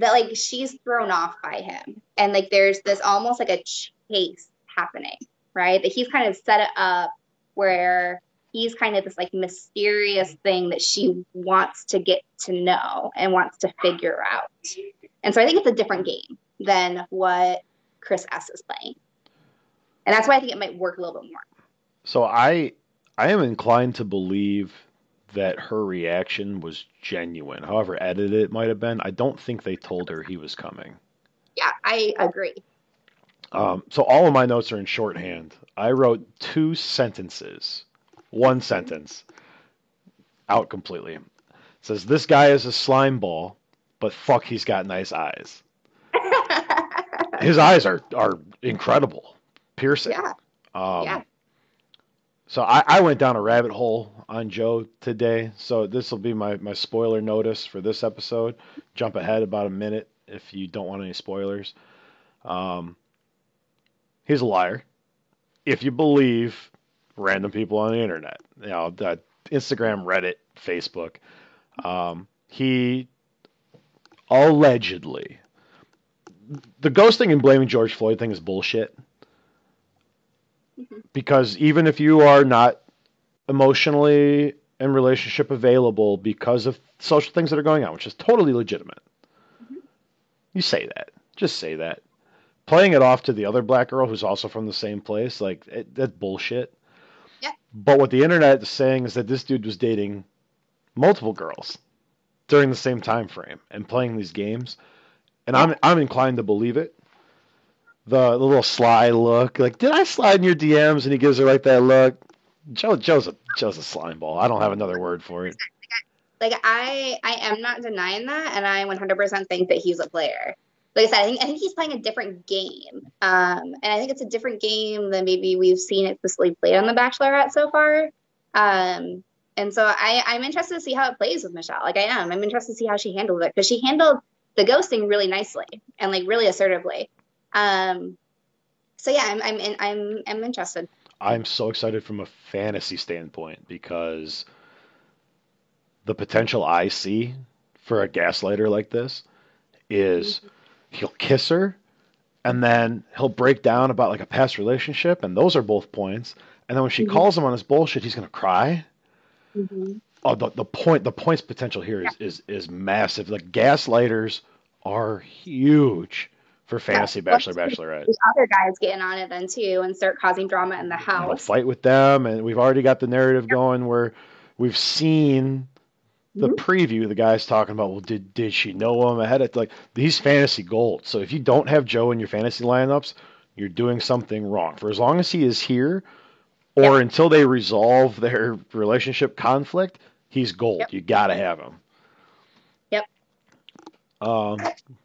that like she's thrown off by him. And like there's this almost like a chase happening right? That he's kind of set it up where he's kind of this like mysterious thing that she wants to get to know and wants to figure out. And so i think it's a different game than what chris s is playing. And that's why i think it might work a little bit more. So I I am inclined to believe that her reaction was genuine. However edited it might have been, I don't think they told her he was coming. yeah i agree Um, so all of my notes are in shorthand. I wrote two sentences, one sentence, out completely. It says this guy is a slime ball, but fuck, he's got nice eyes. His eyes are are incredible, piercing. yeah Um, Yeah. So I, I went down a rabbit hole on Joe today. So this will be my, my spoiler notice for this episode. Jump ahead about a minute if you don't want any spoilers. Um, he's a liar. If you believe random people on the internet, you know, Instagram, Reddit, Facebook, um, he allegedly the ghosting and blaming George Floyd thing is bullshit Mm-hmm. because even if you are not emotionally and relationship available because of social things that are going on, which is totally legitimate, mm-hmm. you say that. Just say that. Playing it off to the other black girl who's also from the same place, like it, that's bullshit. Yeah. But what the internet is saying is that this dude was dating multiple girls during the same time frame and playing these games, and I'm I'm inclined to believe it the, little sly look. Like, did I slide in your DMs? And he gives her like that look. Joe, Joe's a Joe's a slime ball. I don't have another word for it. like I I am not denying that, and I 100% think that he's a player. Like I said, I think I think he's playing a different game, um, and I think it's a different game than maybe we've seen it explicitly played on The Bachelorette so far. Um, and so I I'm interested to see how it plays with Michelle. Like I am, I'm interested to see how she handled it because she handled the ghosting really nicely and like really assertively. Um, so yeah, I'm I'm in, I'm I'm interested. I'm so excited from a fantasy standpoint because the potential I see for a gaslighter like this is he'll kiss her and then he'll break down about like a past relationship and those are both points and then when she Mhm. calls him on his bullshit he's going to cry Mm-hmm. oh the, the point the points potential here is, is is massive like gaslighters are huge for fantasy well, bachelor bachelorette The other guys getting on it then too and start causing drama in the and we'll house. fight with them and we've already got the narrative going where we've seen the Mhm. preview the guy's talking about well did did she know him ahead of like these fantasy gold so if you don't have joe in your fantasy lineups you're doing something wrong for as long as he is here or Yep. until they resolve their relationship conflict he's gold Yep. you gotta have him Um,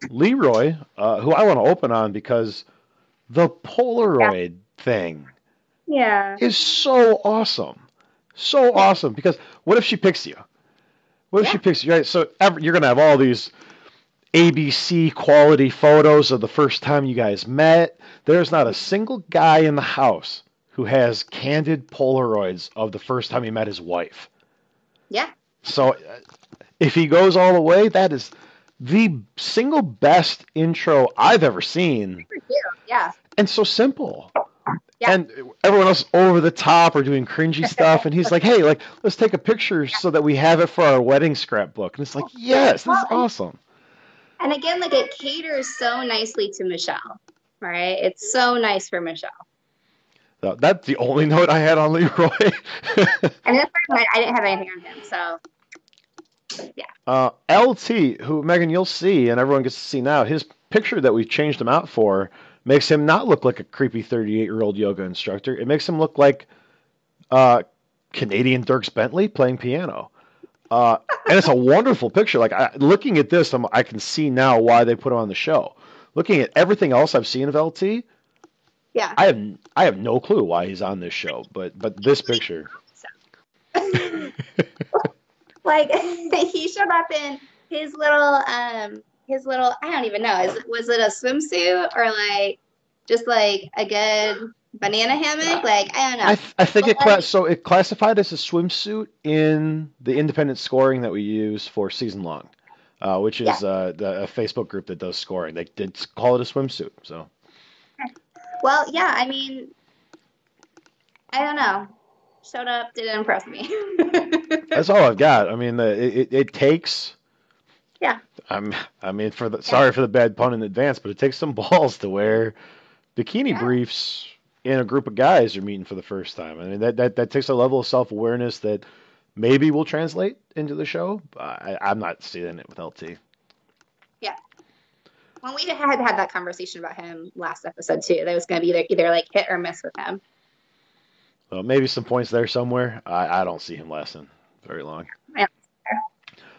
leroy uh, who i want to open on because the Polaroid thing Yeah. is so awesome. So awesome because what if she picks you? What if she picks you? Right, so ever, you're gonna have all these ABC quality photos of the first time you guys met. There's not a single guy in the house who has candid Polaroids of the first time he met his wife. Yeah. So uh, if he goes all the way, that is the single best intro I've ever seen, Yeah. and so simple. Yeah. And everyone else over the top or doing cringy stuff, and he's like, "Hey, like, let's take a picture so that we have it for our wedding scrapbook." And it's like, oh, "Yes, this is awesome." And again, like it caters so nicely to Michelle, right? It's so nice for Michelle. So that's the only note I had on Leroy. And that's why I didn't have anything on him. So uh, LT, who Megan, you'll see, and everyone gets to see now, his picture that we've changed him out for makes him not look like a creepy 38 year old yoga instructor. It makes him look like uh, Canadian Dierks Bentley playing piano. Uh, and it's a wonderful picture. Like I, looking at this, I'm, I can see now why they put him on the show. Looking at everything else I've seen of LT, yeah. I have I have no clue why he's on this show. But but this picture, like he showed up in his little um his little I don't even know. Is was it a swimsuit or like just like a good banana hammock? Like I don't know. I, th- I think it Well, cla- so it classified as a swimsuit in the independent scoring that we use for season long, uh, which is uh, the, a Facebook group that does scoring. They did call it a swimsuit. So well, yeah, I mean I don't know. Showed up, didn't impress me. that's all I've got. I mean, the, it, it, it takes. Yeah. I'm. I mean, for the sorry for the bad pun in advance, but it takes some balls to wear bikini Yeah. briefs in a group of guys you're meeting for the first time. I mean, that that, that takes a level of self awareness that maybe will translate into the show. I, I'm not seeing it with LT. Yeah. When we had had that conversation about him last episode too, that was going to be either, either like hit or miss with him. Well, maybe some points there somewhere. I, I don't see him lasting very long. Yeah.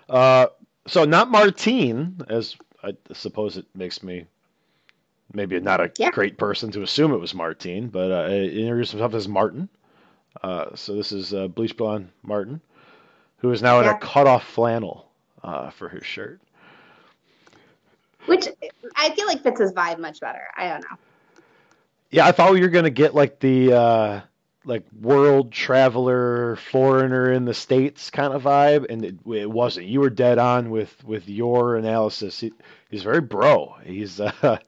Uh, so not Martine, as I suppose it makes me maybe not a Yeah. great person to assume it was Martine, but uh, he introduced himself as Martin. Uh, so this is uh, bleach blonde Martin, who is now in Yeah. a cutoff flannel uh, for his shirt. Which I feel like fits his vibe much better. I don't know. Yeah, I thought we were gonna get like the uh like world traveler, foreigner in the states kind of vibe, and it, it wasn't. You were dead on with with your analysis. He, he's very bro. He's uh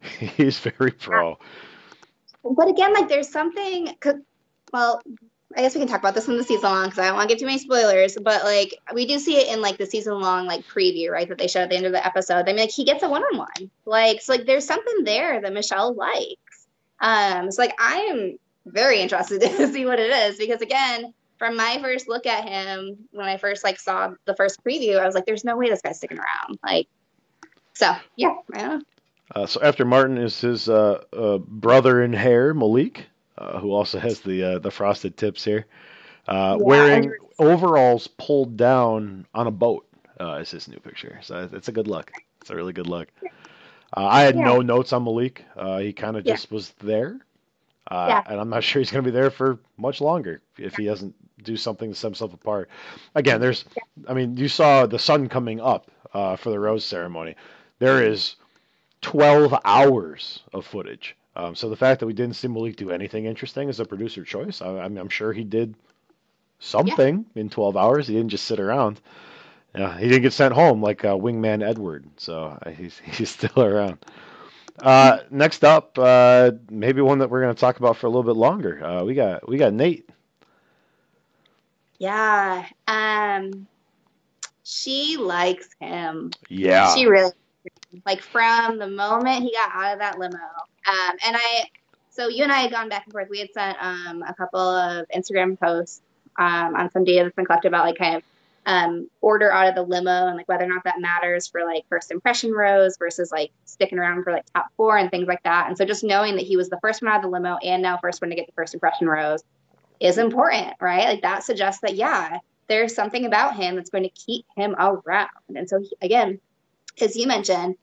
he's very pro. But again, like there's something. Well, I guess we can talk about this in the season long because I don't want to give too many spoilers. But like we do see it in like the season long like preview, right? That they showed at the end of the episode. I mean, like he gets a one on one. Like so, like there's something there that Michelle likes. Um, so like I am very interested to see what it is because again, from my first look at him when I first like saw the first preview, I was like, there's no way this guy's sticking around. Like, so yeah, I don't know. Uh, so after Martin is his uh, uh, brother in hair, Malik, uh, who also has the uh, the frosted tips here, uh, Yeah, wearing overalls pulled down on a boat. Uh, is his new picture. So it's a good look. It's a really good look. Uh, I had Yeah. no notes on Malik. Uh, he kind of Yeah. just was there, uh, Yeah. and I'm not sure he's going to be there for much longer if he doesn't do something to set himself apart. Again, there's, I mean, you saw the sun coming up uh, for the rose ceremony. There is 12 hours of footage. Um, so the fact that we didn't see Malik do anything interesting is a producer choice. I, I'm, I'm sure he did something in 12 hours. He didn't just sit around. Yeah, he didn't get sent home like uh, Wingman Edward, so uh, he's he's still around. Uh, next up, uh, maybe one that we're going to talk about for a little bit longer. Uh, we got we got Nate. Yeah. Um she likes him. Yeah, She really like from the moment he got out of that limo. Um and I so you and I had gone back and forth. We had sent um a couple of Instagram posts um on some data that's been collected about like kind of um order out of the limo and like whether or not that matters for like first impression rose versus like sticking around for like top four and things like that. And so just knowing that he was the first one out of the limo and now first one to get the first impression rose is important, right? Like that suggests that yeah, there's something about him that's going to keep him around. And so he, again, as you mentioned,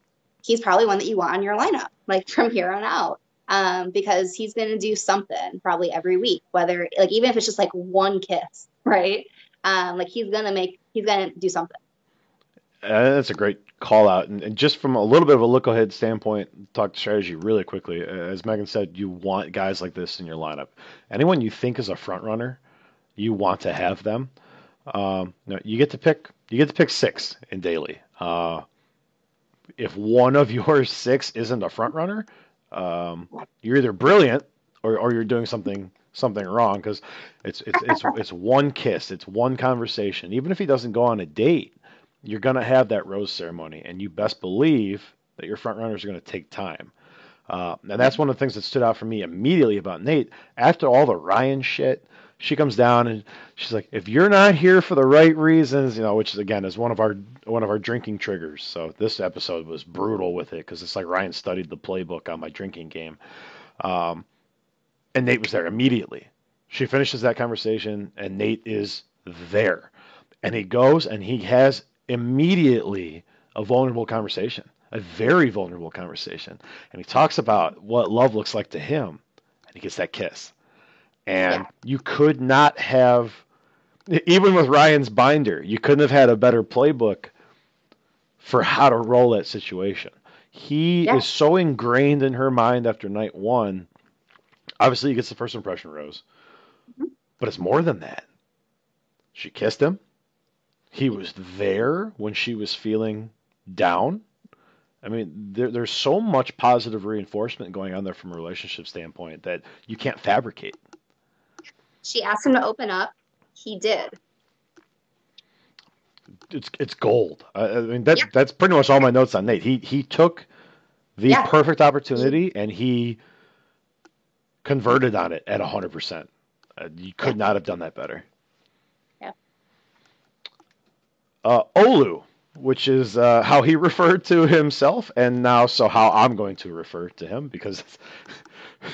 he's probably one that you want on your lineup, like from here on out. um, because he's going to do something probably every week, whether like even if it's just like one kiss, right? Um, like he's gonna make he's gonna do something. Uh, that's a great call out, and, and, just from a little bit of a look ahead standpoint, talk to strategy really quickly. As Megan said, you want guys like this in your lineup. Anyone you think is a front runner, you want to have them. Um, no, you get to pick. You get to pick six in daily. Uh, if one of your six isn't a front runner, um, you're either brilliant or, or you're doing something something wrong because it's it's it's it's one kiss, it's one conversation. Even if he doesn't go on a date, you're gonna have that rose ceremony, and you best believe that your front runners are gonna take time. Uh, and that's one of the things that stood out for me immediately about Nate. After all the Ryan shit, she comes down and she's like, "If you're not here for the right reasons, you know," which is again is one of our one of our drinking triggers. So this episode was brutal with it because it's like Ryan studied the playbook on my drinking game, um, and Nate was there immediately. She finishes that conversation, and Nate is there, and he goes and he has immediately a vulnerable conversation, a very vulnerable conversation, and he talks about what love looks like to him, and he gets that kiss and you could not have, even with Ryan's binder, you couldn't have had a better playbook for how to roll that situation. He yeah. is so ingrained in her mind after night one. Obviously, he gets the first impression rose, mm-hmm. but it's more than that. She kissed him. He was there when she was feeling down. I mean, there, there's so much positive reinforcement going on there from a relationship standpoint that you can't fabricate. She asked him to open up. He did. It's it's gold. I, I mean that yeah. that's pretty much all my notes on Nate. He he took the yeah. perfect opportunity and he converted on it at hundred uh, percent. You could not have done that better. Yeah. Uh, Olu, which is uh, how he referred to himself, and now so how I'm going to refer to him because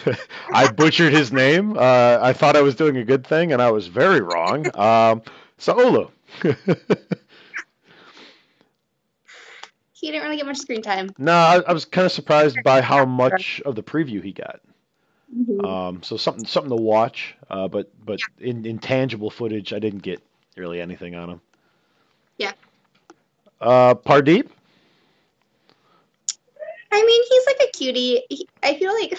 I butchered his name. Uh, I thought I was doing a good thing, and I was very wrong. Um, so Olu. he didn't really get much screen time. No, I, I was kind of surprised by how much of the preview he got. Mm-hmm. Um, so something something to watch, uh, but but yeah. in intangible footage, I didn't get really anything on him. Yeah. Uh, Pardeep. I mean, he's like a cutie. He, I feel like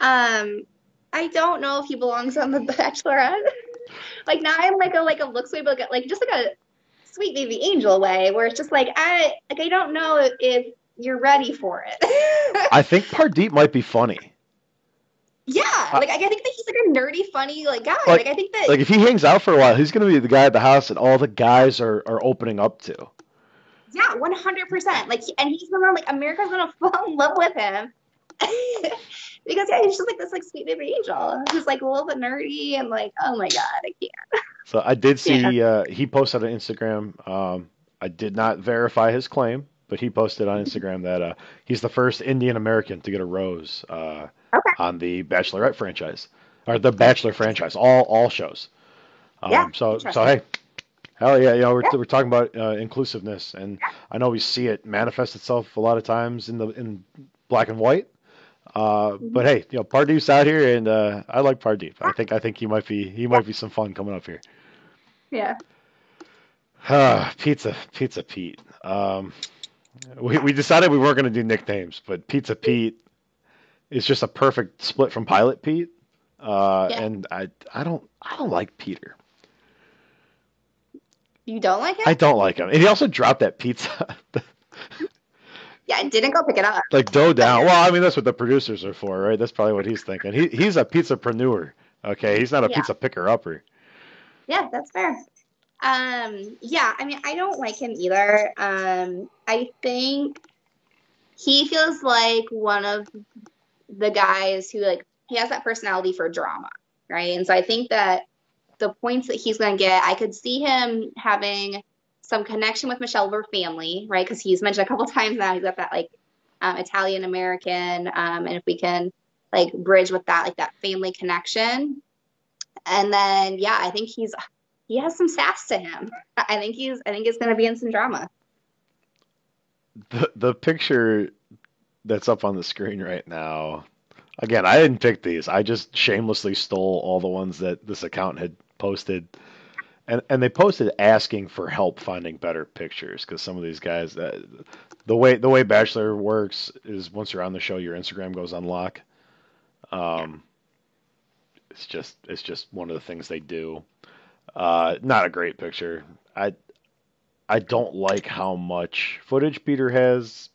um, I don't know if he belongs on the Bachelorette. like now I'm like a like a looks way, but like just like a sweet baby angel way, where it's just like I like I don't know if you're ready for it. I think Pardeep might be funny. Yeah, like I think that he's like a nerdy, funny like guy. Like, like, I think that like if he hangs out for a while, he's gonna be the guy at the house that all the guys are are opening up to. Yeah, one hundred percent. Like, and he's gonna like America's gonna fall in love with him. because yeah, he's just like this like sweet baby angel who's like a little bit nerdy and like, oh my god, I can't. So I did see yeah. uh, he posted on Instagram. Um, I did not verify his claim, but he posted on Instagram that uh, he's the first Indian American to get a rose uh, okay. on the Bachelorette franchise or the Bachelor franchise, all all shows. Um, yeah, so so hey, hell yeah, you know we're yeah. we're talking about uh, inclusiveness, and I know we see it manifest itself a lot of times in the in black and white. Uh, mm-hmm. but hey, you know, Pardeep's out here, and uh, I like Pardeep. I think I think he might be he might be some fun coming up here. Yeah. Uh, pizza, Pizza Pete. Um, we we decided we weren't going to do nicknames, but Pizza Pete is just a perfect split from Pilot Pete. Uh, yeah. and I I don't I don't like Peter. You don't like him? I don't like him, and he also dropped that pizza. Yeah, I didn't go pick it up. Like dough down. Well, I mean that's what the producers are for, right? That's probably what he's thinking. He he's a pizzapreneur. Okay, he's not a yeah. pizza picker upper. Yeah, that's fair. Um, yeah, I mean, I don't like him either. Um, I think he feels like one of the guys who like he has that personality for drama, right? And so I think that the points that he's going to get, I could see him having some connection with Michelle her family, right? Because he's mentioned a couple times now he's got that like um, Italian American, um, and if we can like bridge with that, like that family connection, and then yeah, I think he's he has some sass to him. I think he's I think he's going to be in some drama. The the picture that's up on the screen right now again, I didn't pick these. I just shamelessly stole all the ones that this account had posted. And, and they posted asking for help finding better pictures because some of these guys, uh, the way the way Bachelor works is once you're on the show, your Instagram goes unlock. Um, it's just it's just one of the things they do. Uh, not a great picture. I I don't like how much footage Peter has.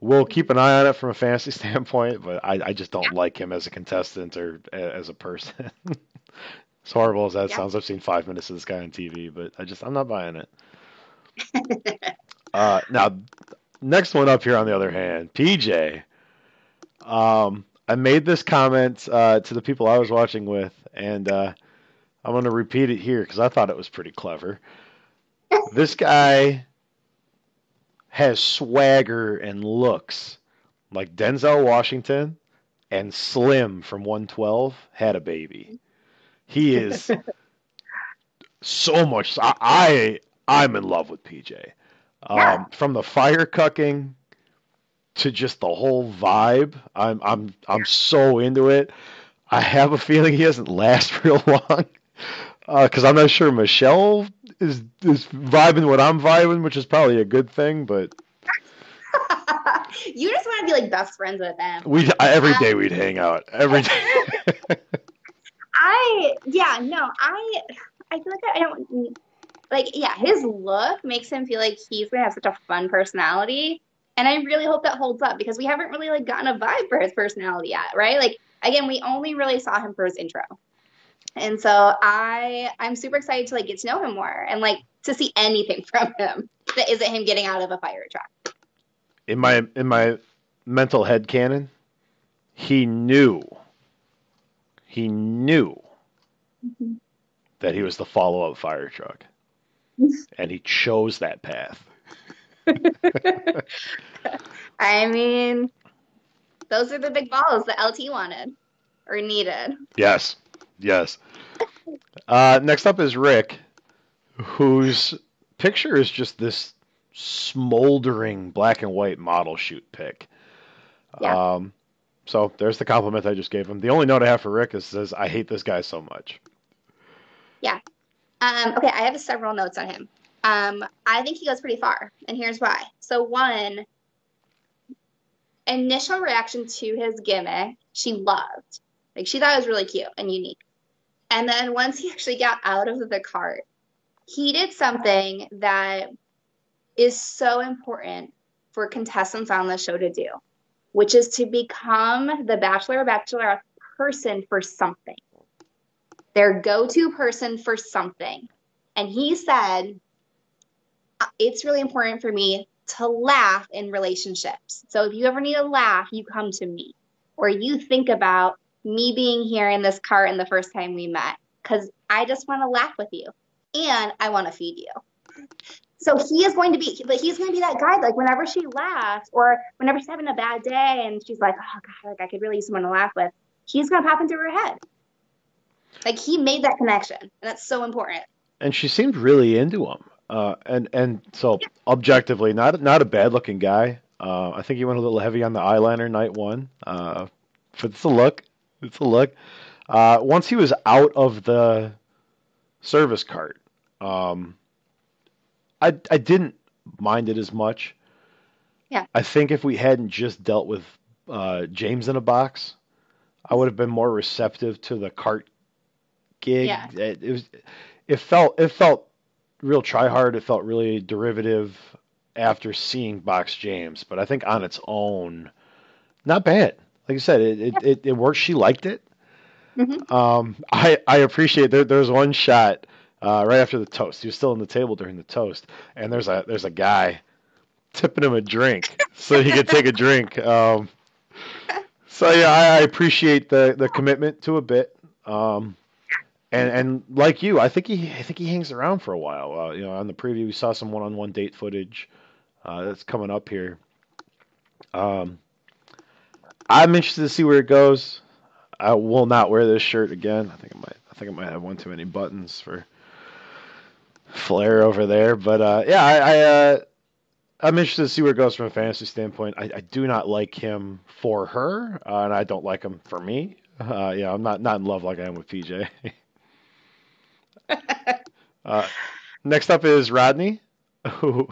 We'll keep an eye on it from a fantasy standpoint, but I, I just don't like him as a contestant or as a person. as horrible as that Yeah. sounds, I've seen five minutes of this guy on TV, but I just I'm not buying it. uh, now, next one up here on the other hand, PJ. Um, I made this comment uh, to the people I was watching with, and uh, I'm going to repeat it here because I thought it was pretty clever. this guy has swagger and looks like Denzel Washington and Slim from 112 had a baby. He is so much. I, I I'm in love with PJ. Um, Yeah. From the fire cucking to just the whole vibe, I'm I'm I'm so into it. I have a feeling he doesn't last real long Uh, because I'm not sure Michelle is is vibing what I'm vibing, which is probably a good thing. But you just want to be like best friends with them. we every day we'd um, hang out every day. I yeah no I I feel like I don't like yeah his look makes him feel like he's gonna have such a fun personality and I really hope that holds up because we haven't really like gotten a vibe for his personality yet right like again we only really saw him for his intro and so I I'm super excited to like get to know him more and like to see anything from him that isn't him getting out of a fire truck in my in my mental head canon, he knew he knew mm-hmm. that he was the follow up fire truck. And he chose that path. I mean those are the big balls that LT wanted or needed Yes. Yes. Uh, next up is Rick, whose picture is just this smoldering black and white model shoot pic. Yeah. Um, so there's the compliment I just gave him. The only note I have for Rick is says, I hate this guy so much. Yeah. Um, okay, I have several notes on him. Um, I think he goes pretty far, and here's why. So, one, initial reaction to his gimmick, she loved. Like, she thought it was really cute and unique. And then once he actually got out of the cart, he did something that is so important for contestants on the show to do, which is to become the bachelor or bachelorette person for something their go to person for something. And he said, "Uh, It's really important for me to laugh in relationships. So if you ever need a laugh, you come to me. Or you think about me being here in this cart in the first time we met, because I just want to laugh with you and I want to feed you. So he is going to be, but he's going to be that guy. Like whenever she laughs, or whenever she's having a bad day, and she's like, "Oh God, like I could really use someone to laugh with," he's going to pop into her head. Like he made that connection, and that's so important. and she seemed really into him. Uh, and and so objectively, not not a bad looking guy. Uh, I think he went a little heavy on the eyeliner night one. Uh, but it's a look. A look. Uh, once he was out of the service cart, um, I I didn't mind it as much. Yeah. I think if we hadn't just dealt with uh, James in a box, I would have been more receptive to the cart gig. Yeah. It, it was it felt it felt real try hard. It felt really derivative after seeing Box James, but I think on its own, not bad. Like I said, it it, it, it worked. She liked it. Mhm. Um, I I appreciate there. There's one shot uh, right after the toast. He was still on the table during the toast, and there's a there's a guy tipping him a drink so he could take a drink. Um, so yeah, I, I appreciate the the commitment to a bit. Um, and and like you, I think he I think he hangs around for a while. Uh, you know, on the preview we saw some one-on-one date footage uh, that's coming up here. Um, I'm interested to see where it goes. I will not wear this shirt again. I think I might. I think I might have one too many buttons for Flair over there. But uh, yeah, I I, uh, I'm interested to see where it goes from a fantasy standpoint. I, I do not like him for her, uh, and I don't like him for me. Uh, yeah, I'm not not in love like I am with PJ. uh, next up is Rodney, who,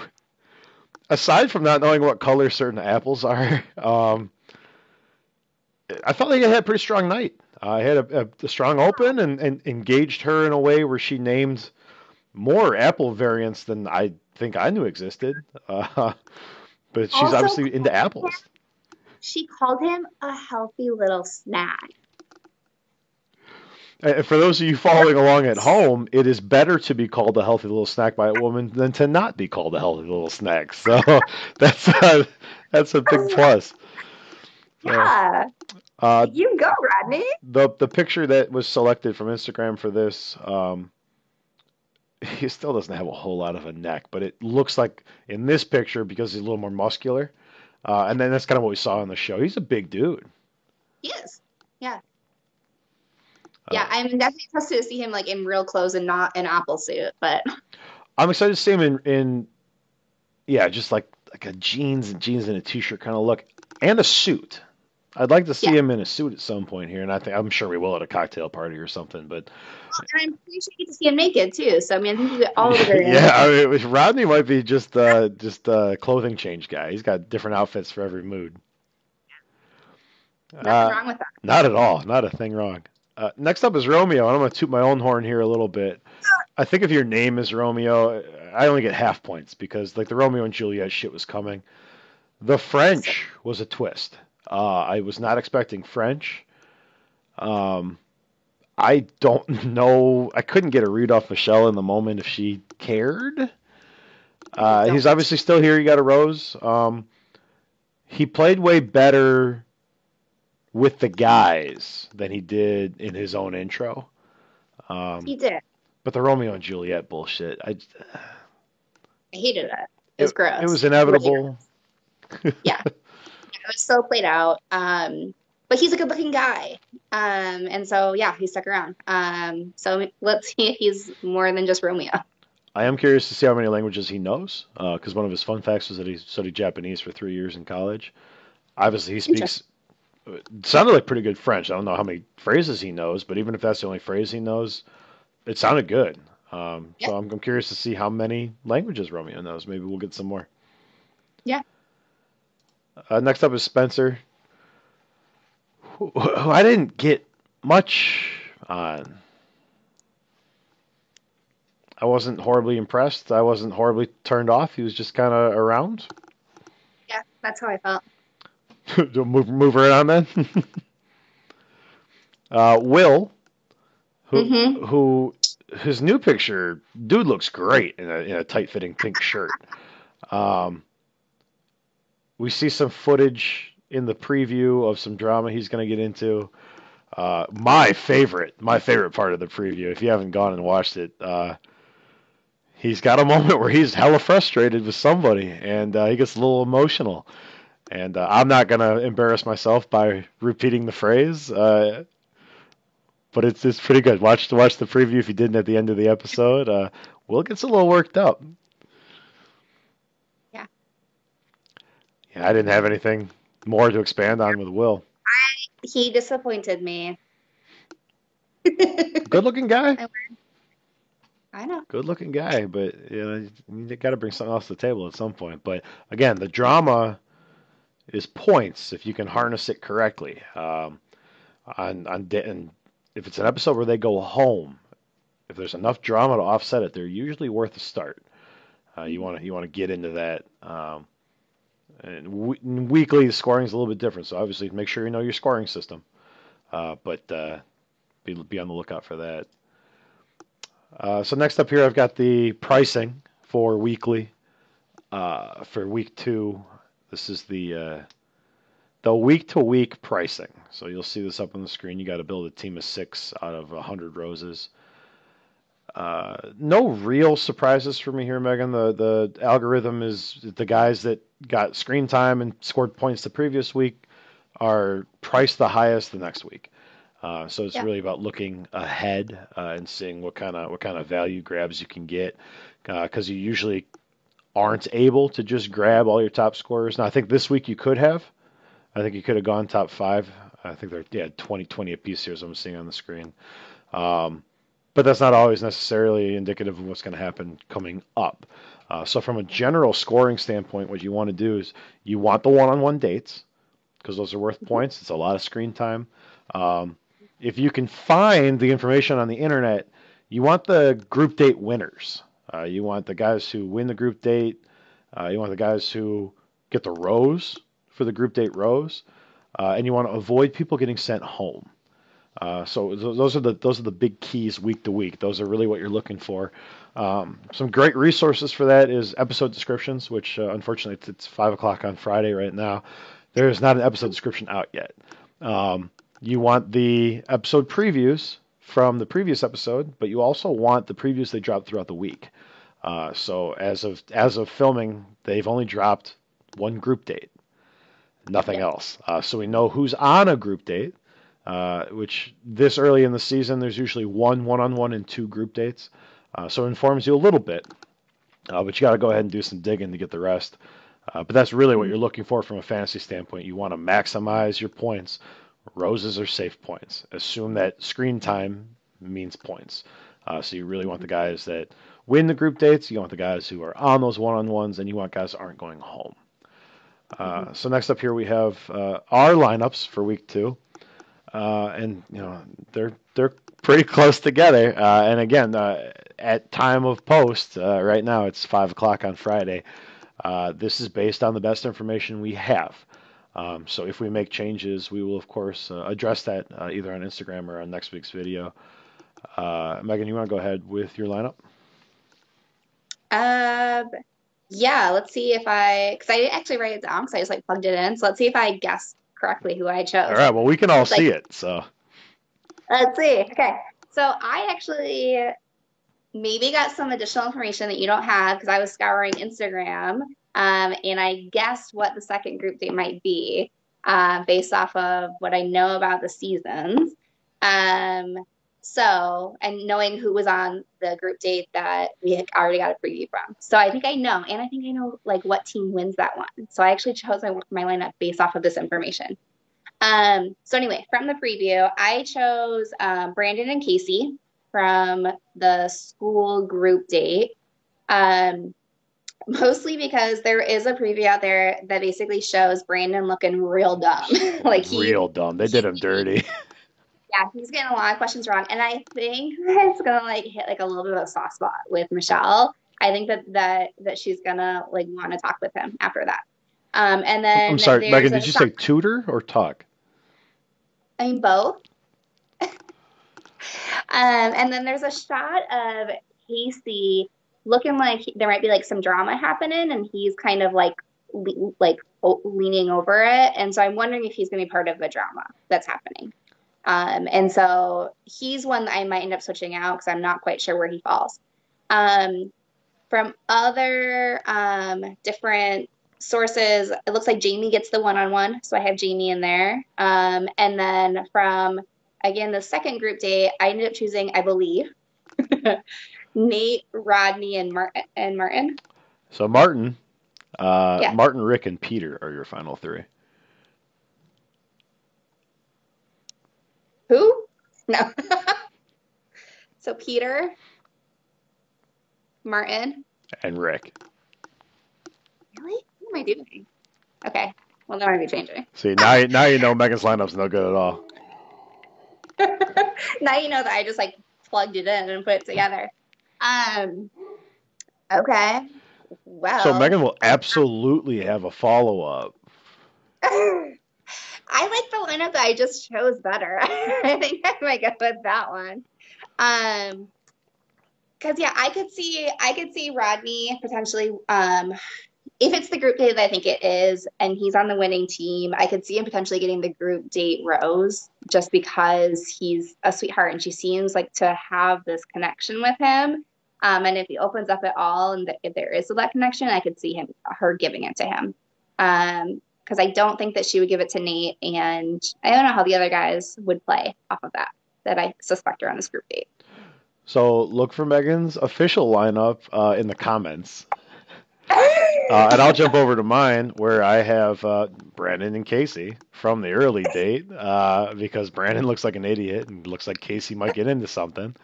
aside from not knowing what color certain apples are, um, I felt like I had a pretty strong night. I had a, a, a strong open and, and engaged her in a way where she named more apple variants than I think I knew existed. Uh, but she's Also- obviously into apples. She called him a healthy little snack. And for those of you following along at home, it is better to be called a healthy little snack by a woman than to not be called a healthy little snack. So that's a, that's a big plus. Yeah, Uh, you go, Rodney. the the picture that was selected from Instagram for this, um, he still doesn't have a whole lot of a neck, but it looks like in this picture because he's a little more muscular. Uh, and then that's kind of what we saw on the show. He's a big dude. He is. Yeah. Uh, Yeah, I'm definitely interested to see him like in real clothes and not an apple suit. But I'm excited to see him in, in yeah, just like like a jeans and jeans and a t-shirt kind of look, and a suit. I'd like to see Yeah. him in a suit at some point here, and I think I'm sure we will at a cocktail party or something. But and I'm pretty sure you get to see him naked too. So I mean, I think you get all of the variants. yeah, I mean, was- Rodney might be just uh, just a clothing change guy. He's got different outfits for every mood. Nothing Uh, wrong with that. Not at all. Not a thing wrong. Uh, next up is Romeo, and I'm going to toot my own horn here a little bit. I think if your name is Romeo, I only get half points because like the Romeo and Juliet shit was coming. The French was a twist. Uh, I was not expecting French. Um, I don't know. I couldn't get a read off Michelle in the moment if she cared. Uh, he's obviously still here. He got a rose. Um, he played way better with the guys than he did in his own intro. Um, He did. but the Romeo and Juliet bullshit, I, I hated it. It was gross. it was inevitable. It was so played out. Um, but he's a good looking guy. Um, and so yeah, he stuck around. Um, so let's see if he's more than just Romeo. I am curious to see how many languages he knows, because one of his fun facts was that he studied Japanese for three years in college. Obviously, he speaks. Sounded like pretty good French. I don't know how many phrases he knows, but even if that's the only phrase he knows, it sounded good. Um, So I'm, I'm curious to see how many languages Romeo knows. Maybe we'll get some more. Yeah. Uh, next up is Spencer, who, who I didn't get much on. I wasn't horribly impressed. I wasn't horribly turned off. He was just kind of around. Yeah, that's how I felt. Move move right on then. uh, Will, who Mhm. who his new picture, dude looks great in a in a tight fitting pink shirt. Um, we see some footage in the preview of some drama he's going to get into. Uh, my favorite, my favorite part of the preview. If you haven't gone and watched it, uh, he's got a moment where he's hella frustrated with somebody, and uh, he gets a little emotional. And uh, I'm not gonna embarrass myself by repeating the phrase, uh, but it's it's pretty good. Watch watch the preview if you didn't at the end of the episode. Uh, Will gets a little worked up. Yeah, I didn't have anything more to expand on with Will. I, He disappointed me. Good looking guy. I know. good looking guy, but you know, you got to bring something else to the table at some point. But again, the drama is points if you can harness it correctly. Um, on on and if it's an episode where they go home, if there's enough drama to offset it, they're usually worth a start. Uh, you want to you want to get into that. Um, and we- weekly scoring is a little bit different, so obviously make sure you know your scoring system. Uh, but uh, be be on the lookout for that. Uh, so next up here, I've got the pricing for weekly. Uh, for week two, this is the uh, the week to week pricing. So you'll see this up on the screen. You got to build a team of six out of a hundred roses. Uh, no real surprises for me here, Megan. The the algorithm is the guys that got screen time and scored points the previous week are priced the highest the next week. Uh, so it's Yeah. really about looking ahead uh, and seeing what kind of what kind of value grabs you can get, because you usually aren't able to just grab all your top scorers. Now, I think this week you could have. I think you could have gone top five. I think they're yeah 20 20 apiece here, as I'm seeing on the screen. Um, but that's not always necessarily indicative of what's going to happen coming up. Uh, so, from a general scoring standpoint, what you want to do is you want the one-on-one dates because those are worth points. It's a lot of screen time. Um, if you can find the information on the internet, you want the group date winners. Uh, you want the guys who win the group date. Uh, you want the guys who get the rose for the group date rose, uh, and you want to avoid people getting sent home. Uh, so those are the those are the big keys week to week. Those are really what you're looking for. Um, some great resources for that is episode descriptions, which uh, unfortunately it's, it's, five o'clock on Friday right now. There is not an episode description out yet. Um, you want the episode previews from the previous episode, but you also want the previews they dropped throughout the week. Uh, so as of as of filming, they've only dropped one group date, nothing else. Uh, so we know who's on a group date. Uh, which this early in the season, there's usually one one-on-one and two group dates. Uh, so it informs you a little bit, uh, but you got to go ahead and do some digging to get the rest. Uh, but that's really what you're looking for from a fantasy standpoint. You want to maximize your points. Roses are safe points. Assume that screen time means points. Uh, so you really want the guys that win the group dates. You want the guys who are on those one-on-ones, and you want guys aren't going home. Uh, so next up here we have uh, our lineups for week two, uh, and you know they're they're pretty close together. Uh, and again, uh, at time of post, uh, right now it's five o'clock on Friday. Uh, this is based on the best information we have. Um, so if we make changes, we will of course uh, address that uh, either on Instagram or on next week's video. Megan, you want to go ahead with your lineup? Um, yeah. Let's see if I because I didn't actually write it down because I just like plugged it in. So let's see if I guessed correctly who I chose. All right. Well, we can all see it. So let's see. Okay. So I actually maybe got some additional information that you don't have because I was scouring Instagram um, and I guessed what the second group date might be uh, based off of what I know about the seasons. Um, so, and knowing who was on the group date that we already got a preview from. So I think I know, and I think I know like what team wins that one. So I actually chose my, my lineup based off of this information. Um, so anyway, from the preview, I chose um, Brandon and Casey from the school group date. Um, mostly because there is a preview out there that basically shows Brandon looking real dumb. like he, real dumb. They did him dirty. yeah, he's getting a lot of questions wrong. And I think it's gonna like hit like a little bit of a soft spot with Michelle. I think that that that she's gonna like want to talk with him after that. Um, and then I'm sorry, Megan. Did you shot. say tutor or talk? I mean both. Um, and then there's a shot of Casey looking like there might be like some drama happening, and he's kind of like le- like leaning over it. And so I'm wondering if he's going to be part of the drama that's happening. Um, and so he's one that I might end up switching out because I'm not quite sure where he falls. Um, from other um, different sources, it looks like Jamie gets the one on one. So I have Jamie in there. Um, and then from again, the second group date, I ended up choosing, I believe, Nate, Rodney, and Martin. And Martin. So Martin, uh, yeah. Martin, Rick, and Peter are your final three. Who? No. so Peter, Martin, and Rick. Really? What am I doing? Okay. Well, might be changing. See now, now you know Megan's lineup's no good at all. now you know that I just like plugged it in and put it together. Um. Okay. Well. So Megan will absolutely have a follow up. I like the lineup that I just chose better. I think I might go with that one. Um. Because yeah, I could see I could see Rodney potentially um if it's the group date that I think it is, and he's on the winning team, I could see him potentially getting the group date rose just because he's a sweetheart and she seems like to have this connection with him. Um, and if he opens up at all and if there is that connection, I could see him her giving it to him. Um, because I don't think that she would give it to Nate, and I don't know how the other guys would play off of that. That I suspect are on this group date. So look for Megan's official lineup uh, in the comments. Uh, and I'll jump over to mine where I have uh, Brandon and Casey from the early date uh, because Brandon looks like an idiot and looks like Casey might get into something.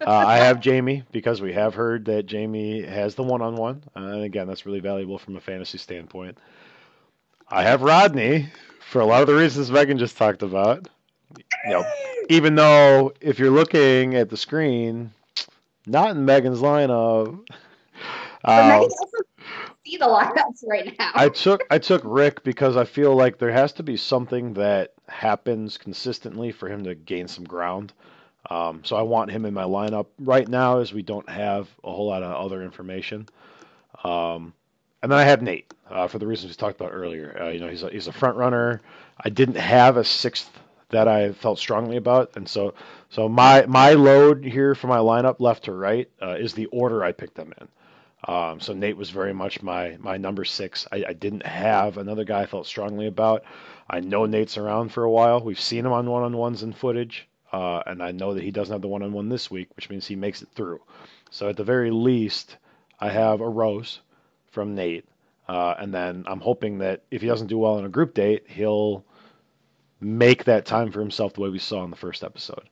Uh, I have Jamie because we have heard that Jamie has the one on one. And again, that's really valuable from a fantasy standpoint. I have Rodney for a lot of the reasons Megan just talked about. You know, even though if you're looking at the screen, not in Megan's lineup. But Megan also see the lineups right now. I took I took Rick because I feel like there has to be something that happens consistently for him to gain some ground. Um, so I want him in my lineup right now, as we don't have a whole lot of other information. Um, and then I have Nate uh, for the reasons we talked about earlier. Uh, you know, he's a, he's a front runner. I didn't have a sixth that I felt strongly about, and so so my my load here for my lineup, left to right, uh, is the order I picked them in. Um, so Nate was very much my my number six. I, I didn't have another guy I felt strongly about. I know Nate's around for a while. We've seen him on one on ones and footage, uh, and I know that he doesn't have the one on one this week, which means he makes it through. So at the very least, I have a rose from Nate, uh, and then I'm hoping that if he doesn't do well in a group date, he'll make that time for himself the way we saw in the first episode.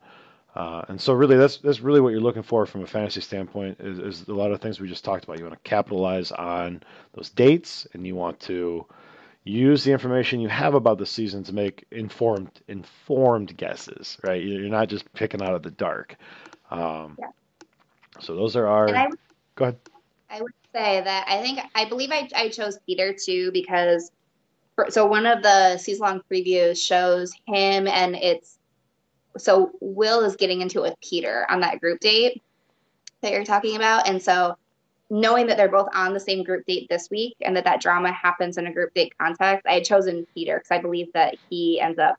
Uh, and so, really, that's that's really what you're looking for from a fantasy standpoint. Is, is a lot of things we just talked about. You want to capitalize on those dates, and you want to use the information you have about the season to make informed informed guesses. Right? You're not just picking out of the dark. Um, Yeah. So those are our. I Go ahead. I would say that I think I believe I, I chose Peter too because for, so one of the season long previews shows him and it's so Will is getting into it with Peter on that group date that you're talking about and so knowing that they're both on the same group date this week and that that drama happens in a group date context I had chosen Peter because I believe that he ends up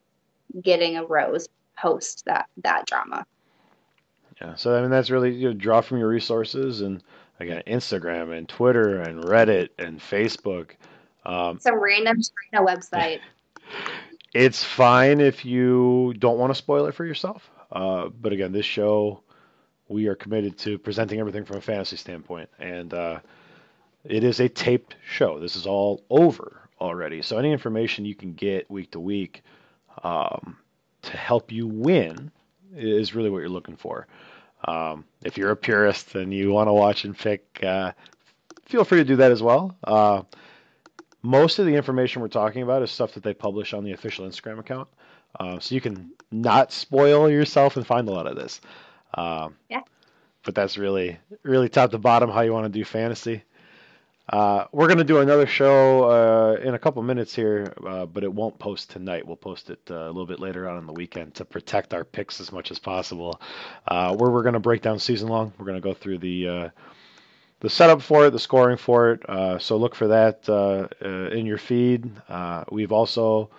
getting a rose post that that drama Yeah. So I mean, that's really you know, draw from your resources, and again, Instagram and Twitter and Reddit and Facebook. Um, some random China website it's fine if you don't want to spoil it for yourself. Uh, but again, this show, we are committed to presenting everything from a fantasy standpoint, and uh, it is a taped show. This is all over already. So any information you can get week to week um, to help you win is really what you're looking for. Um, if you're a purist and you want to watch and pick, uh, feel free to do that as well. Uh, most of the information we're talking about is stuff that they publish on the official Instagram account. Uh, so you can not spoil yourself and find a lot of this. Um, Yeah. But that's really, really top to bottom how you want to do fantasy. Uh, we're going to do another show uh, in a couple minutes here, uh, but it won't post tonight. We'll post it uh, a little bit later on in the weekend to protect our picks as much as possible. Uh, where we're going to break down season long. We're going to go through the uh, the setup for it, the scoring for it. Uh, so look for that uh, uh, in your feed. Uh, we've also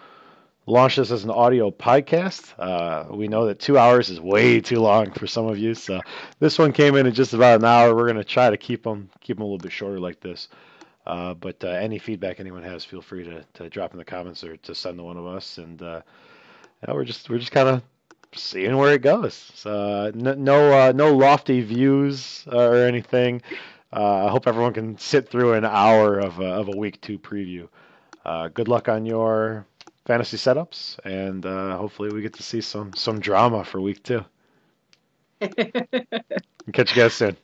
launched this as an audio podcast. Uh, we know that two hours is way too long for some of you, so this one came in at just about an hour. We're to try to keep them keep them a little bit shorter like this. But any feedback anyone has, feel free to, to drop in the comments or to send to one of us. And yeah, we're just we're just kind of seeing where it goes. So, uh, no no, uh, no lofty views or anything. Uh, I hope everyone can sit through an hour of a, of a week two preview. Uh, good luck on your fantasy setups, and uh, hopefully we get to see some some drama for week two. Catch you guys soon.